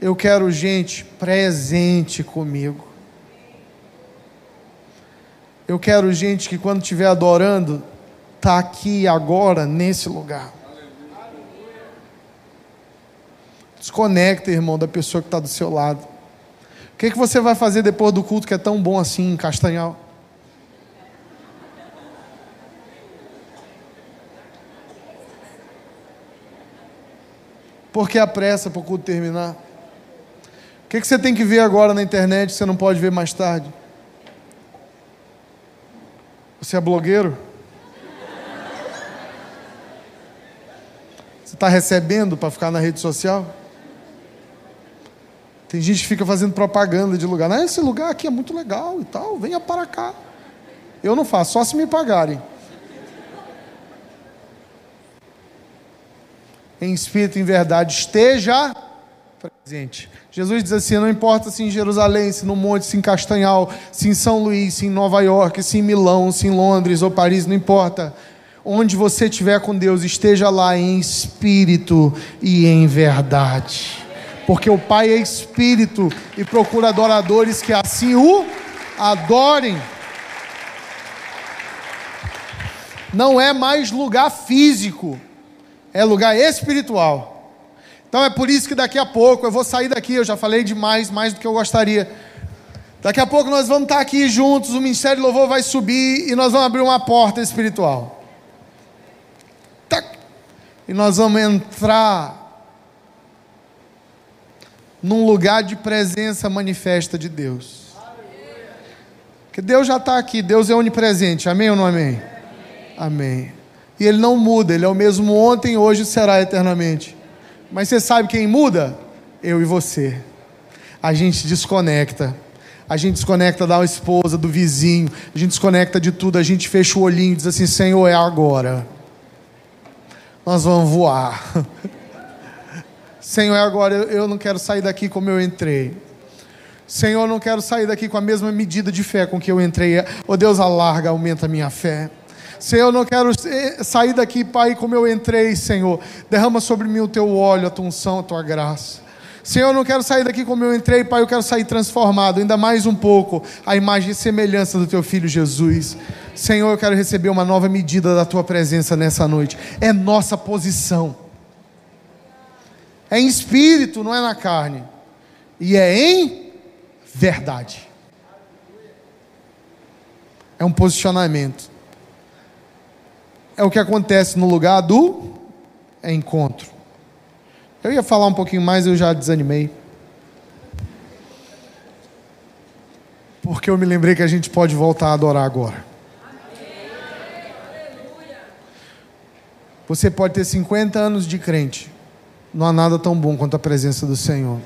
Eu quero gente presente comigo. Eu quero gente que quando estiver adorando, está aqui agora, nesse lugar. Desconecta, irmão, da pessoa que está do seu lado. O que, que você vai fazer depois do culto que é tão bom assim em Castanhal? Por que a pressa para o culto terminar? O que, que você tem que ver agora na internet que você não pode ver mais tarde? Você é blogueiro? Você está recebendo para ficar na rede social? Tem gente que fica fazendo propaganda de lugar. Não, esse lugar aqui é muito legal e tal, venha para cá. Eu não faço, só se me pagarem. Em espírito e em verdade, esteja presente. Jesus diz assim: não importa se em Jerusalém, se no Monte, se em Castanhal, se em São Luís, se em Nova York, se em Milão, se em Londres ou Paris, não importa. Onde você estiver com Deus, esteja lá em espírito e em verdade porque o Pai é espírito e procura adoradores que assim o adorem. Não é mais lugar físico, é lugar espiritual. Então é por isso que daqui a pouco eu vou sair daqui, eu já falei demais, mais do que eu gostaria. Daqui a pouco nós vamos estar aqui juntos, o Ministério Louvor vai subir e nós vamos abrir uma porta espiritual. E nós vamos entrar num lugar de presença manifesta de Deus. Que Deus já está aqui, Deus é onipresente, amém ou não amém? Amém. E Ele não muda, Ele é o mesmo ontem, hoje e será eternamente. Mas você sabe quem muda? Eu e você. A gente desconecta. A gente desconecta da esposa, do vizinho, a gente desconecta de tudo, a gente fecha o olhinho e diz assim: Senhor, é agora. Nós vamos voar. <laughs> Senhor, agora eu não quero sair daqui como eu entrei. Senhor, eu não quero sair daqui com a mesma medida de fé com que eu entrei. Oh Deus, alarga, aumenta a minha fé. Senhor, eu não quero sair daqui, Pai, como eu entrei, Senhor. Derrama sobre mim o teu óleo, a tua unção, a tua graça. Senhor, eu não quero sair daqui como eu entrei, Pai, eu quero sair transformado, ainda mais um pouco, a imagem e semelhança do teu filho Jesus. Senhor, eu quero receber uma nova medida da tua presença nessa noite. É nossa posição. É em espírito, não é na carne. E é em verdade. É um posicionamento. É o que acontece no lugar do encontro. Eu ia falar um pouquinho mais, eu já desanimei. Porque eu me lembrei que a gente pode voltar a adorar agora. Você pode ter 50 anos de crente não há nada tão bom quanto a presença do Senhor.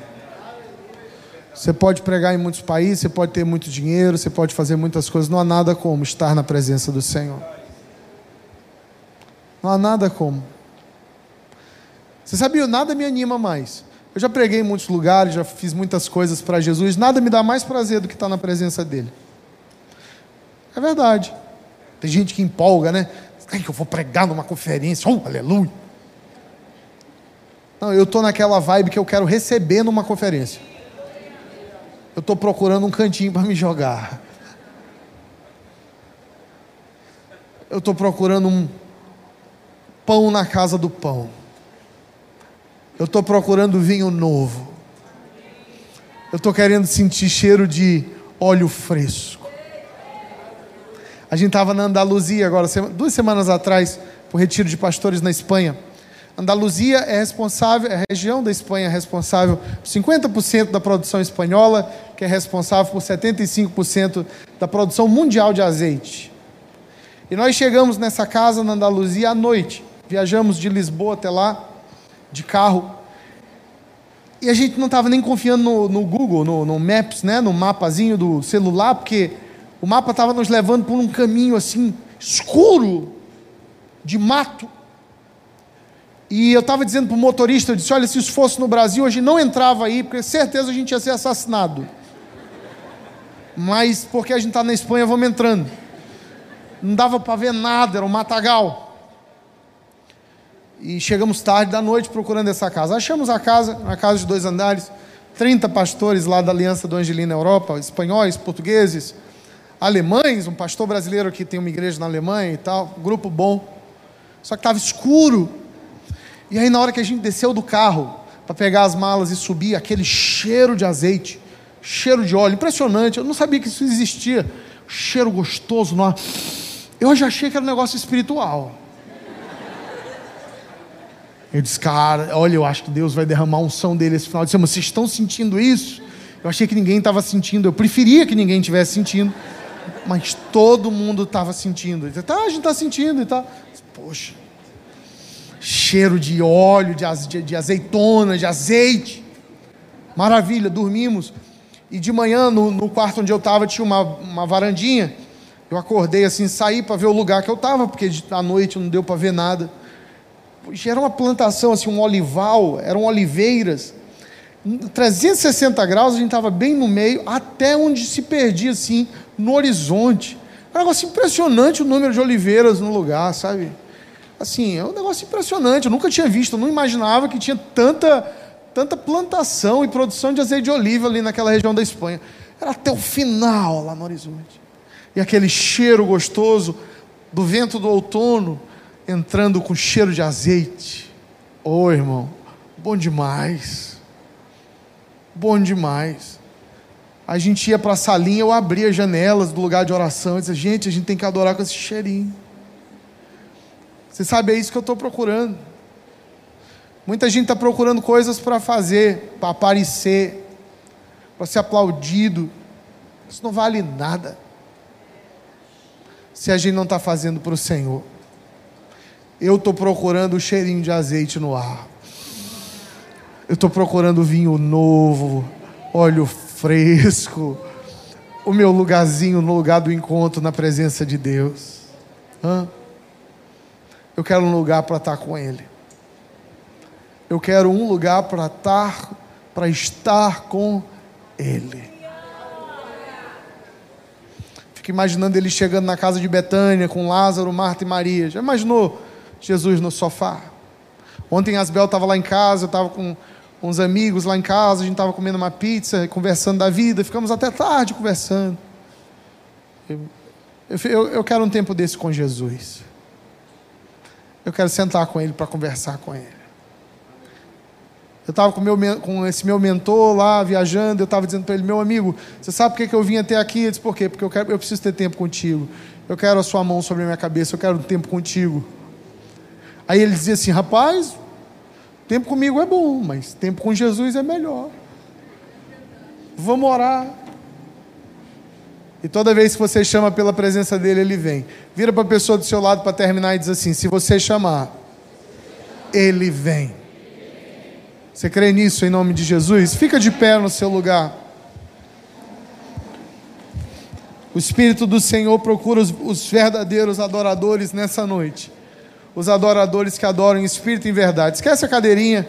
Você pode pregar em muitos países, você pode ter muito dinheiro, você pode fazer muitas coisas, não há nada como estar na presença do Senhor. Não há nada como. Você sabia, nada me anima mais. Eu já preguei em muitos lugares, já fiz muitas coisas para Jesus, nada me dá mais prazer do que estar na presença dele. É verdade. Tem gente que empolga, né? Ai, eu vou pregar numa conferência, oh, aleluia. Não, eu estou naquela vibe que eu quero receber numa conferência. Eu estou procurando um cantinho para me jogar. Eu estou procurando um pão na casa do pão. Eu estou procurando vinho novo. Eu estou querendo sentir cheiro de óleo fresco. A gente estava na Andaluzia agora, duas semanas atrás, por retiro de pastores na Espanha. Andaluzia é responsável, a região da Espanha é responsável por 50% da produção espanhola, que é responsável por 75% da produção mundial de azeite. E nós chegamos nessa casa na Andaluzia à noite. Viajamos de Lisboa até lá, de carro. E a gente não estava nem confiando no, no Google, no, no, Maps, né? no mapazinho do celular, porque o mapa estava nos levando por um caminho assim, escuro, de mato. E eu estava dizendo para o motorista, eu disse, olha, se isso fosse no Brasil, hoje não entrava aí, porque certeza a gente ia ser assassinado. Mas porque a gente está na Espanha, vamos entrando. Não dava para ver nada, era um matagal. E chegamos tarde da noite procurando essa casa. Achamos a casa, uma casa de dois andares, 30 pastores lá da Aliança do Angelina Europa, espanhóis, portugueses, alemães, um pastor brasileiro que tem uma igreja na Alemanha e tal, grupo bom. Só que estava escuro. E aí, na hora que a gente desceu do carro para pegar as malas e subir, aquele cheiro de azeite, cheiro de óleo, impressionante. Eu não sabia que isso existia. Cheiro gostoso. Não... Eu já achei que era um negócio espiritual. Eu disse, cara, olha, eu acho que Deus vai derramar um som dele esse final de semana. Vocês estão sentindo isso? Eu achei que ninguém estava sentindo. Eu preferia que ninguém estivesse sentindo. Mas todo mundo estava sentindo. Ele disse, tá, a gente está sentindo e tá. Poxa, cheiro de óleo, de, de azeitona, de azeite. Maravilha, dormimos. E de manhã, no, no quarto onde eu estava, tinha uma, uma varandinha. Eu acordei assim, saí para ver o lugar que eu estava, porque à noite não deu para ver nada era uma plantação, assim, um olival, eram oliveiras. 360 graus, a gente estava bem no meio, até onde se perdia, assim, no horizonte. É um negócio impressionante o número de oliveiras no lugar, sabe? Assim, é um negócio impressionante. Eu nunca tinha visto, eu não imaginava que tinha tanta, tanta plantação e produção de azeite de oliva ali naquela região da Espanha. Era até o final lá no horizonte. E aquele cheiro gostoso do vento do outono entrando com cheiro de azeite. Ô oh, irmão, bom demais. Bom demais. A gente ia para a salinha, eu abria as janelas do lugar de oração e dizia, gente, a gente tem que adorar com esse cheirinho. Você sabe, é isso que eu estou procurando. Muita gente está procurando coisas para fazer, para aparecer, para ser aplaudido. Isso não vale nada. Se a gente não está fazendo para o Senhor. Eu estou procurando o cheirinho de azeite no ar. Eu estou procurando vinho novo, óleo fresco, o meu lugarzinho no lugar do encontro na presença de Deus. Hã? Eu quero um lugar para estar com Ele. Eu quero um lugar para estar, para estar com Ele. Fico imaginando ele chegando na casa de Betânia com Lázaro, Marta e Maria. Já imaginou? Jesus no sofá. Ontem Asbel estava lá em casa, eu estava com uns amigos lá em casa, a gente estava comendo uma pizza, conversando da vida, ficamos até tarde conversando. Eu, eu, eu quero um tempo desse com Jesus. Eu quero sentar com Ele para conversar com Ele. Eu estava com, com, esse meu mentor lá, viajando, eu estava dizendo para ele, meu amigo, você sabe por que, que eu vim até aqui? Ele disse, por quê? Porque eu, quero, eu preciso ter tempo contigo. Eu quero a sua mão sobre a minha cabeça, eu quero um tempo contigo. Aí ele dizia assim: rapaz, tempo comigo é bom, mas tempo com Jesus é melhor. Vamos orar. E toda vez que você chama pela presença dele, ele vem. Vira para a pessoa do seu lado para terminar e diz assim: se você chamar, ele vem. Você crê nisso em nome de Jesus? Fica de pé no seu lugar. O Espírito do Senhor procura os, os verdadeiros adoradores nessa noite os adoradores que adoram em espírito e em verdade. Esquece a cadeirinha.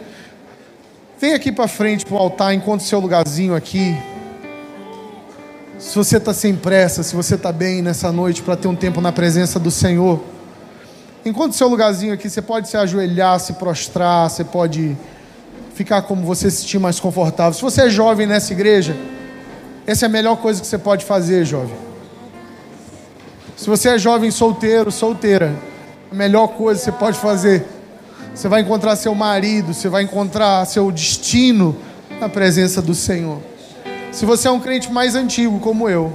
Vem aqui para frente para o altar, encontre seu lugarzinho aqui. Se você está sem pressa, se você está bem nessa noite para ter um tempo na presença do Senhor, encontre seu lugarzinho aqui. Você pode se ajoelhar, se prostrar, você pode ficar como você se sentir mais confortável. Se você é jovem nessa igreja, essa é a melhor coisa que você pode fazer, jovem. Se você é jovem solteiro, solteira, a melhor coisa que você pode fazer. Você vai encontrar seu marido, você vai encontrar seu destino na presença do Senhor. Se você é um crente mais antigo como eu,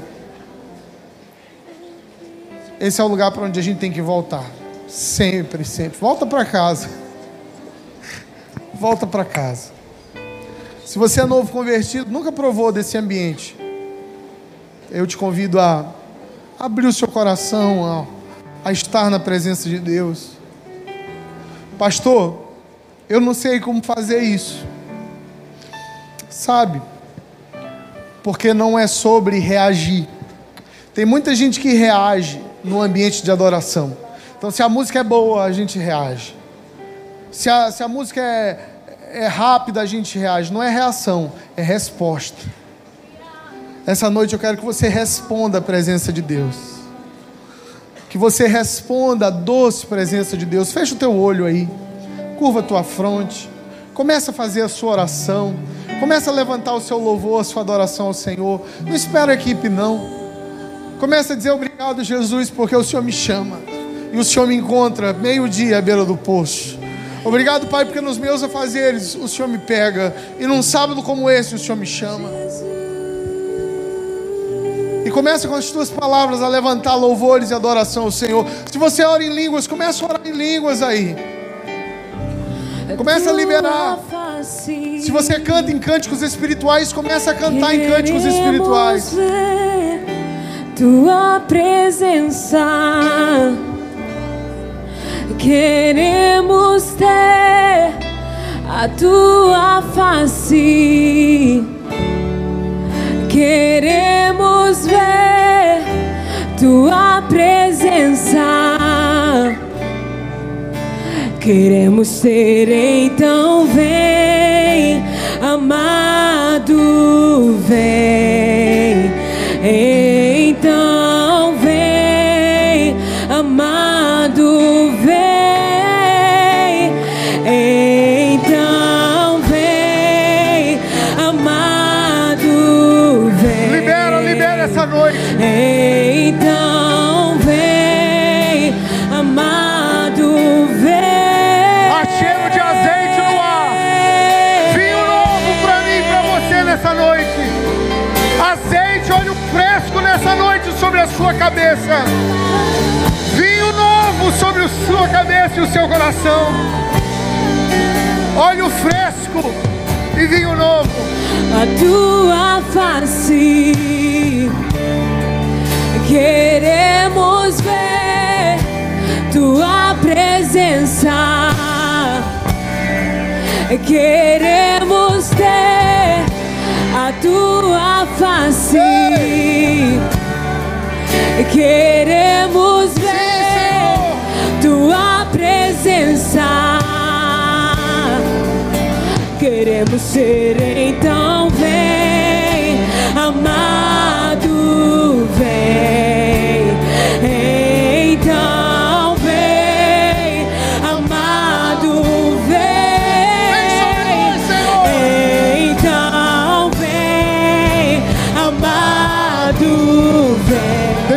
esse é o lugar para onde a gente tem que voltar. Sempre, sempre. Volta para casa. <laughs> Volta para casa. Se você é novo convertido, nunca provou desse ambiente, eu te convido a abrir o seu coração, a, a estar na presença de Deus. Pastor, eu não sei como fazer isso. Sabe? Porque não é sobre reagir. Tem muita gente que reage no ambiente de adoração. Então, se a música é boa, a gente reage. Se a, se a música é, é rápida, a gente reage. Não é reação, é resposta. Essa noite eu quero que você responda à presença de Deus. Que você responda à doce presença de Deus. Fecha o teu olho aí. Curva a tua fronte. Começa a fazer a sua oração. Começa a levantar o seu louvor, a sua adoração ao Senhor. Não espera a equipe, não. Começa a dizer obrigado, Jesus, porque o Senhor me chama. E o Senhor me encontra meio-dia à beira do poço. Obrigado, Pai, porque nos meus afazeres o Senhor me pega. E num sábado como esse o Senhor me chama. E começa com as tuas palavras a levantar louvores e adoração ao Senhor. Se você ora em línguas, começa a orar em línguas aí. Começa a liberar. Se você canta em cânticos espirituais, começa a cantar em cânticos espirituais tua presença. Queremos ter a tua face. Queremos ver tua presença. Queremos ser então vem, amado, vem. Sua cabeça. Vinho novo sobre a sua cabeça e o seu coração. Óleo fresco e vinho novo. a tua face. Queremos ver tua presença. Queremos ter a tua face. Queremos ver tua presença. Queremos ser então vem, amado, vem.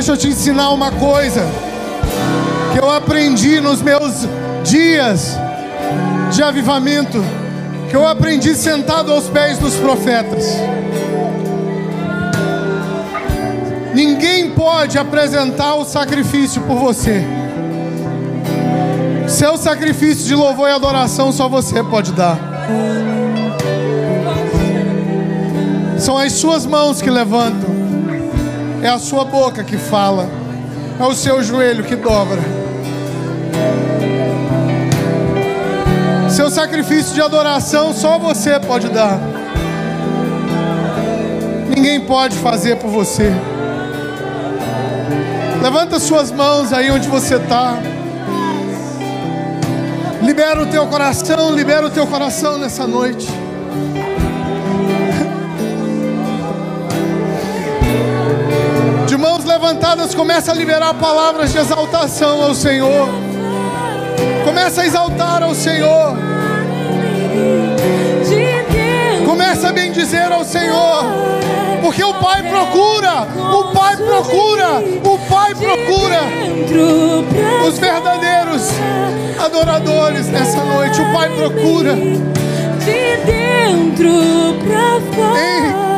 Deixa eu te ensinar uma coisa que eu aprendi nos meus dias de avivamento, que eu aprendi sentado aos pés dos profetas. Ninguém pode apresentar o sacrifício por você. Seu sacrifício de louvor e adoração só você pode dar. São as suas mãos que levantam. É a sua boca que fala. É o seu joelho que dobra. Seu sacrifício de adoração só você pode dar. Ninguém pode fazer por você. Levanta suas mãos aí onde você está. Libera o teu coração, libera o teu coração nessa noite. De mãos levantadas, começa a liberar palavras de exaltação ao Senhor. Começa a exaltar ao Senhor. Começa a bendizer ao Senhor. Porque o Pai procura, o Pai procura, o Pai procura os verdadeiros adoradores nessa noite. O Pai procura. de dentro pra fora. En-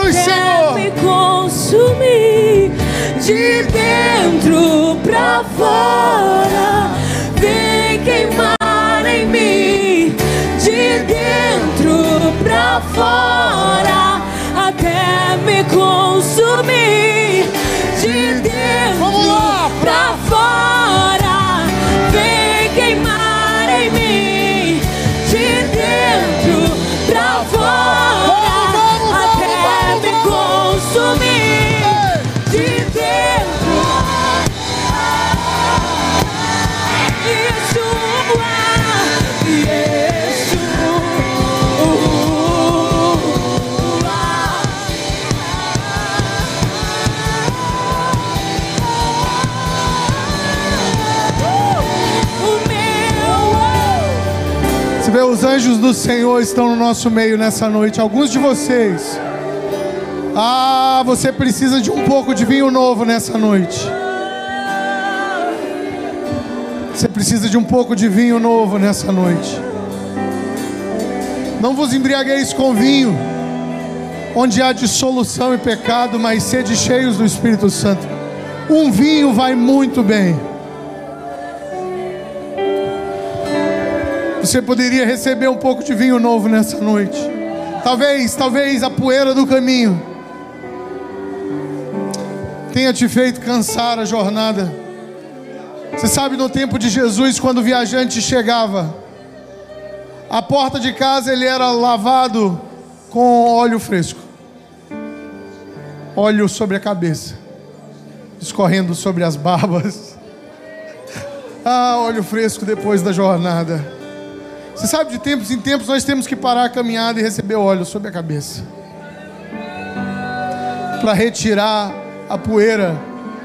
Até Senhor. me consumir de dentro dentro pra fora, vem queimar em mim, de dentro pra fora, até me consumir, os anjos do Senhor estão no nosso meio nessa noite. Alguns de vocês. Ah, você precisa de um pouco de vinho novo nessa noite. Você precisa de um pouco de vinho novo nessa noite. Não vos embriagueis com vinho, onde há dissolução e pecado, mas sede cheios do Espírito Santo. Um vinho vai muito bem. Você poderia receber um pouco de vinho novo nessa noite. Talvez, talvez a poeira do caminho tenha te feito cansar a jornada. Você sabe, no tempo de Jesus, quando o viajante chegava, a porta de casa ele era lavado com óleo fresco, óleo sobre a cabeça, escorrendo sobre as barbas. <laughs> Ah, óleo fresco depois da jornada. Você sabe, de tempos em tempos nós temos que parar a caminhada e receber óleo sobre a cabeça para retirar a poeira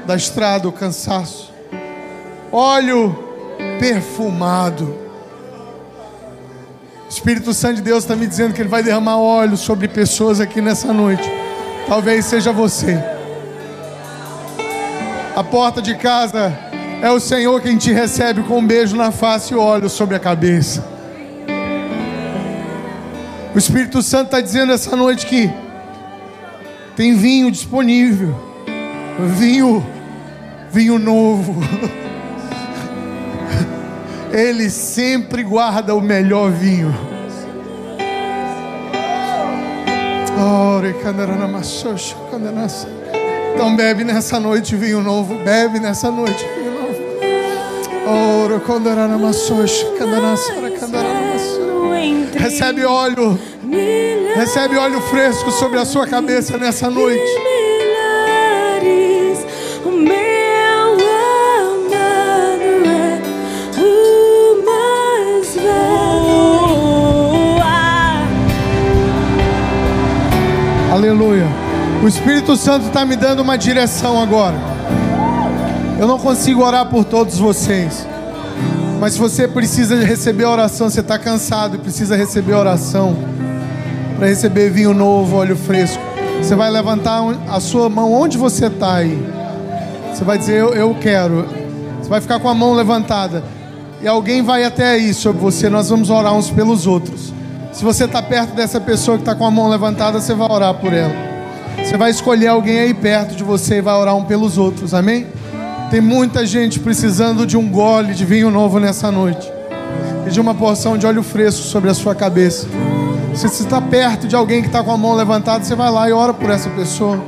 da estrada, o cansaço. Óleo perfumado. O Espírito Santo de Deus está me dizendo que Ele vai derramar óleo sobre pessoas aqui nessa noite. Talvez seja você. A porta de casa é o Senhor quem te recebe com um beijo na face e óleo sobre a cabeça. O Espírito Santo está dizendo essa noite que tem vinho disponível, vinho, vinho novo. <laughs> Ele sempre guarda o melhor vinho. Candarana. Então bebe nessa noite vinho novo, bebe nessa noite vinho novo. Ore, candarana, machocho, candanassa, candarana, machocho. Recebe óleo, recebe óleo fresco sobre a sua cabeça nessa noite. milhares, o meu amado é o mais velho. Aleluia. O Espírito Santo está me dando uma direção agora. Eu não consigo orar por todos vocês. Mas se você precisa receber oração, você está cansado e precisa receber oração para receber vinho novo, óleo fresco. Você vai levantar a sua mão onde você está aí. Você vai dizer, eu, eu quero. Você vai ficar com a mão levantada. E alguém vai até aí sobre você. Nós vamos orar uns pelos outros. Se você está perto dessa pessoa que está com a mão levantada, você vai orar por ela. Você vai escolher alguém aí perto de você e vai orar um pelos outros. Amém? Tem muita gente precisando de um gole de vinho novo nessa noite. E de uma porção de óleo fresco sobre a sua cabeça. Se você está perto de alguém que está com a mão levantada, você vai lá e ora por essa pessoa.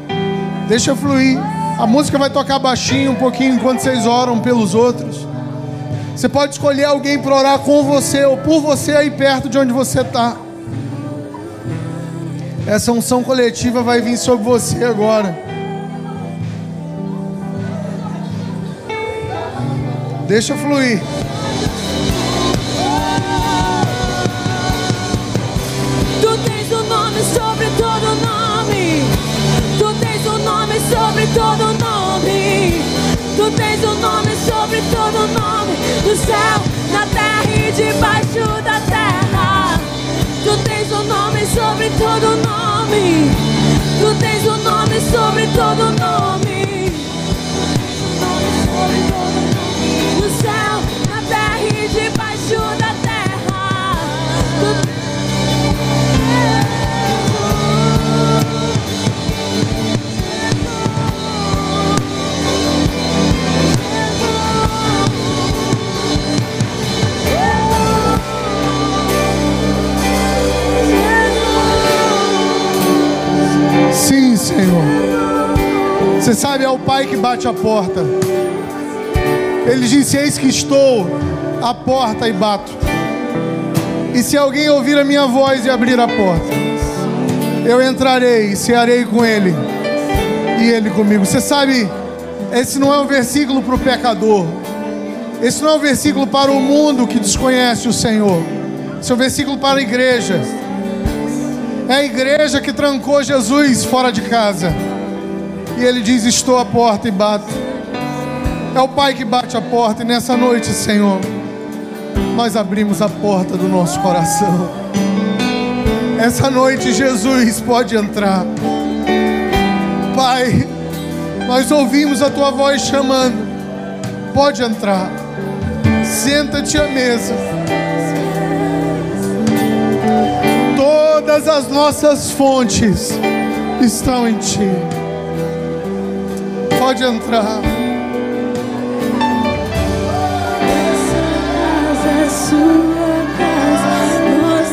Deixa fluir. A música vai tocar baixinho um pouquinho enquanto vocês oram pelos outros. Você pode escolher alguém para orar com você ou por você aí perto de onde você está. Essa unção coletiva vai vir sobre você agora. Deixa fluir. Tu tens o nome sobre todo nome. Tu tens o nome sobre todo nome. Tu tens o nome sobre todo nome. No céu, na terra e debaixo da terra. Tu tens o nome sobre todo nome. Tu tens o nome sobre todo nome. Você sabe, é o Pai que bate a porta. Ele disse: Eis que estou à porta e bato. E se alguém ouvir a minha voz e abrir a porta, eu entrarei e cearei com ele e ele comigo. Você sabe, esse não é um versículo para o pecador. Esse não é um versículo para o mundo que desconhece o Senhor. Esse é um versículo para a igreja. É a igreja que trancou Jesus fora de casa. E ele diz: Estou à porta e bato. É o Pai que bate a porta. E nessa noite, Senhor, nós abrimos a porta do nosso coração. Essa noite, Jesus pode entrar. Pai, nós ouvimos a tua voz chamando. Pode entrar. Senta-te à mesa. Todas as nossas fontes estão em ti. Pode entrar. Essa é sua casa,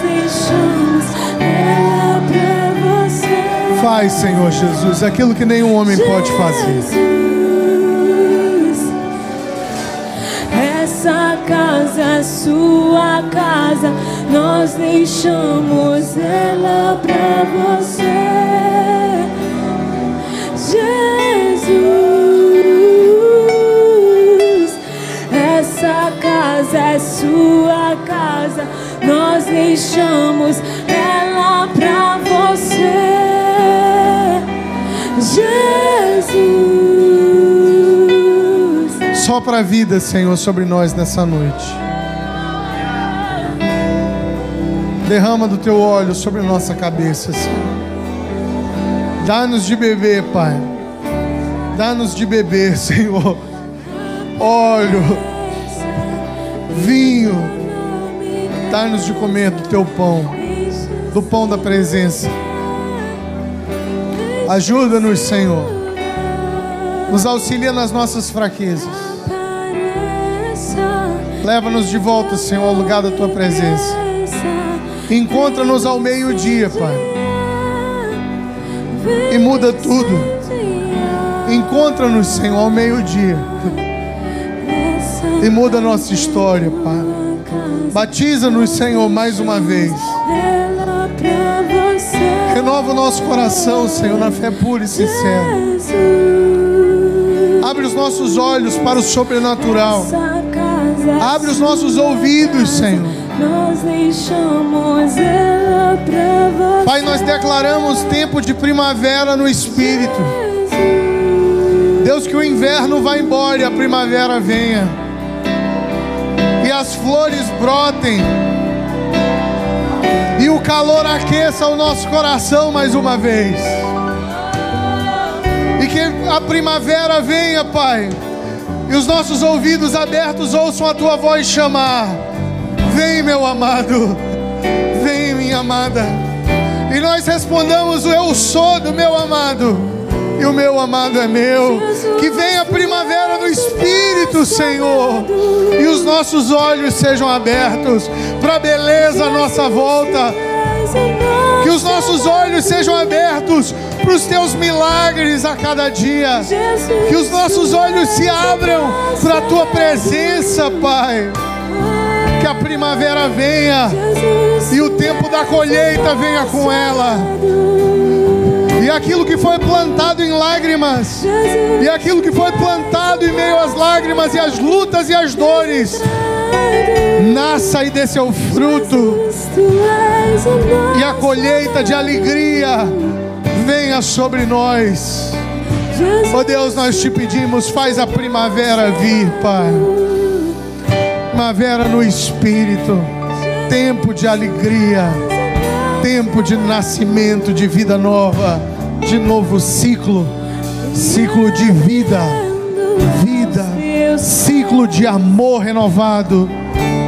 deixamos pra você. Faz, Senhor Jesus, aquilo que nenhum homem pode fazer. Essa casa é sua casa, nós deixamos ela pra você. Jesus, essa casa é sua casa, nós deixamos ela pra você. Jesus. Sopra a vida, Senhor, sobre nós nessa noite. Derrama do teu óleo sobre nossa cabeça, Senhor. Dá-nos de beber, Pai. Dá-nos de beber, <laughs> Senhor. Óleo, vinho. Dá-nos de comer do teu pão, do pão da presença. Ajuda-nos, Senhor. Nos auxilia nas nossas fraquezas. Leva-nos de volta, Senhor, ao lugar da tua presença. Encontra-nos ao meio-dia, Pai. E muda tudo. Encontra-nos, Senhor, ao meio-dia. E muda a nossa história, Pai. Batiza-nos, Senhor, mais uma vez. Renova o nosso coração, Senhor, na fé pura e sincera. Abre os nossos olhos para o sobrenatural. Abre os nossos ouvidos, Senhor. Nós deixamos ela pra você. Pai, nós declaramos tempo de primavera no Espírito. Deus, que o inverno vá embora e a primavera venha. E as flores brotem. E o calor aqueça o nosso coração mais uma vez. E que a primavera venha, Pai. E os nossos ouvidos abertos ouçam a tua voz chamar. Vem, meu amado. Vem, minha amada. E nós respondamos: Eu sou do meu amado. E o meu amado é meu. Que venha a primavera no Espírito, Senhor. E os nossos olhos sejam abertos para a beleza à nossa volta. Que os nossos olhos sejam abertos para os teus milagres a cada dia. Que os nossos olhos se abram para a tua presença, Pai. A primavera venha e o tempo da colheita venha com ela. E aquilo que foi plantado em lágrimas, e aquilo que foi plantado em meio às lágrimas e às lutas e às dores, nasça e dê seu fruto. E a colheita de alegria venha sobre nós. Oh Deus, nós te pedimos, faz a primavera vir, Pai. Primavera no espírito, tempo de alegria, tempo de nascimento, de vida nova, de novo ciclo, ciclo de vida, vida, ciclo de amor renovado,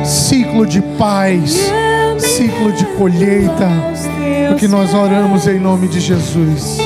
ciclo de paz, ciclo de colheita, o que nós oramos em nome de Jesus.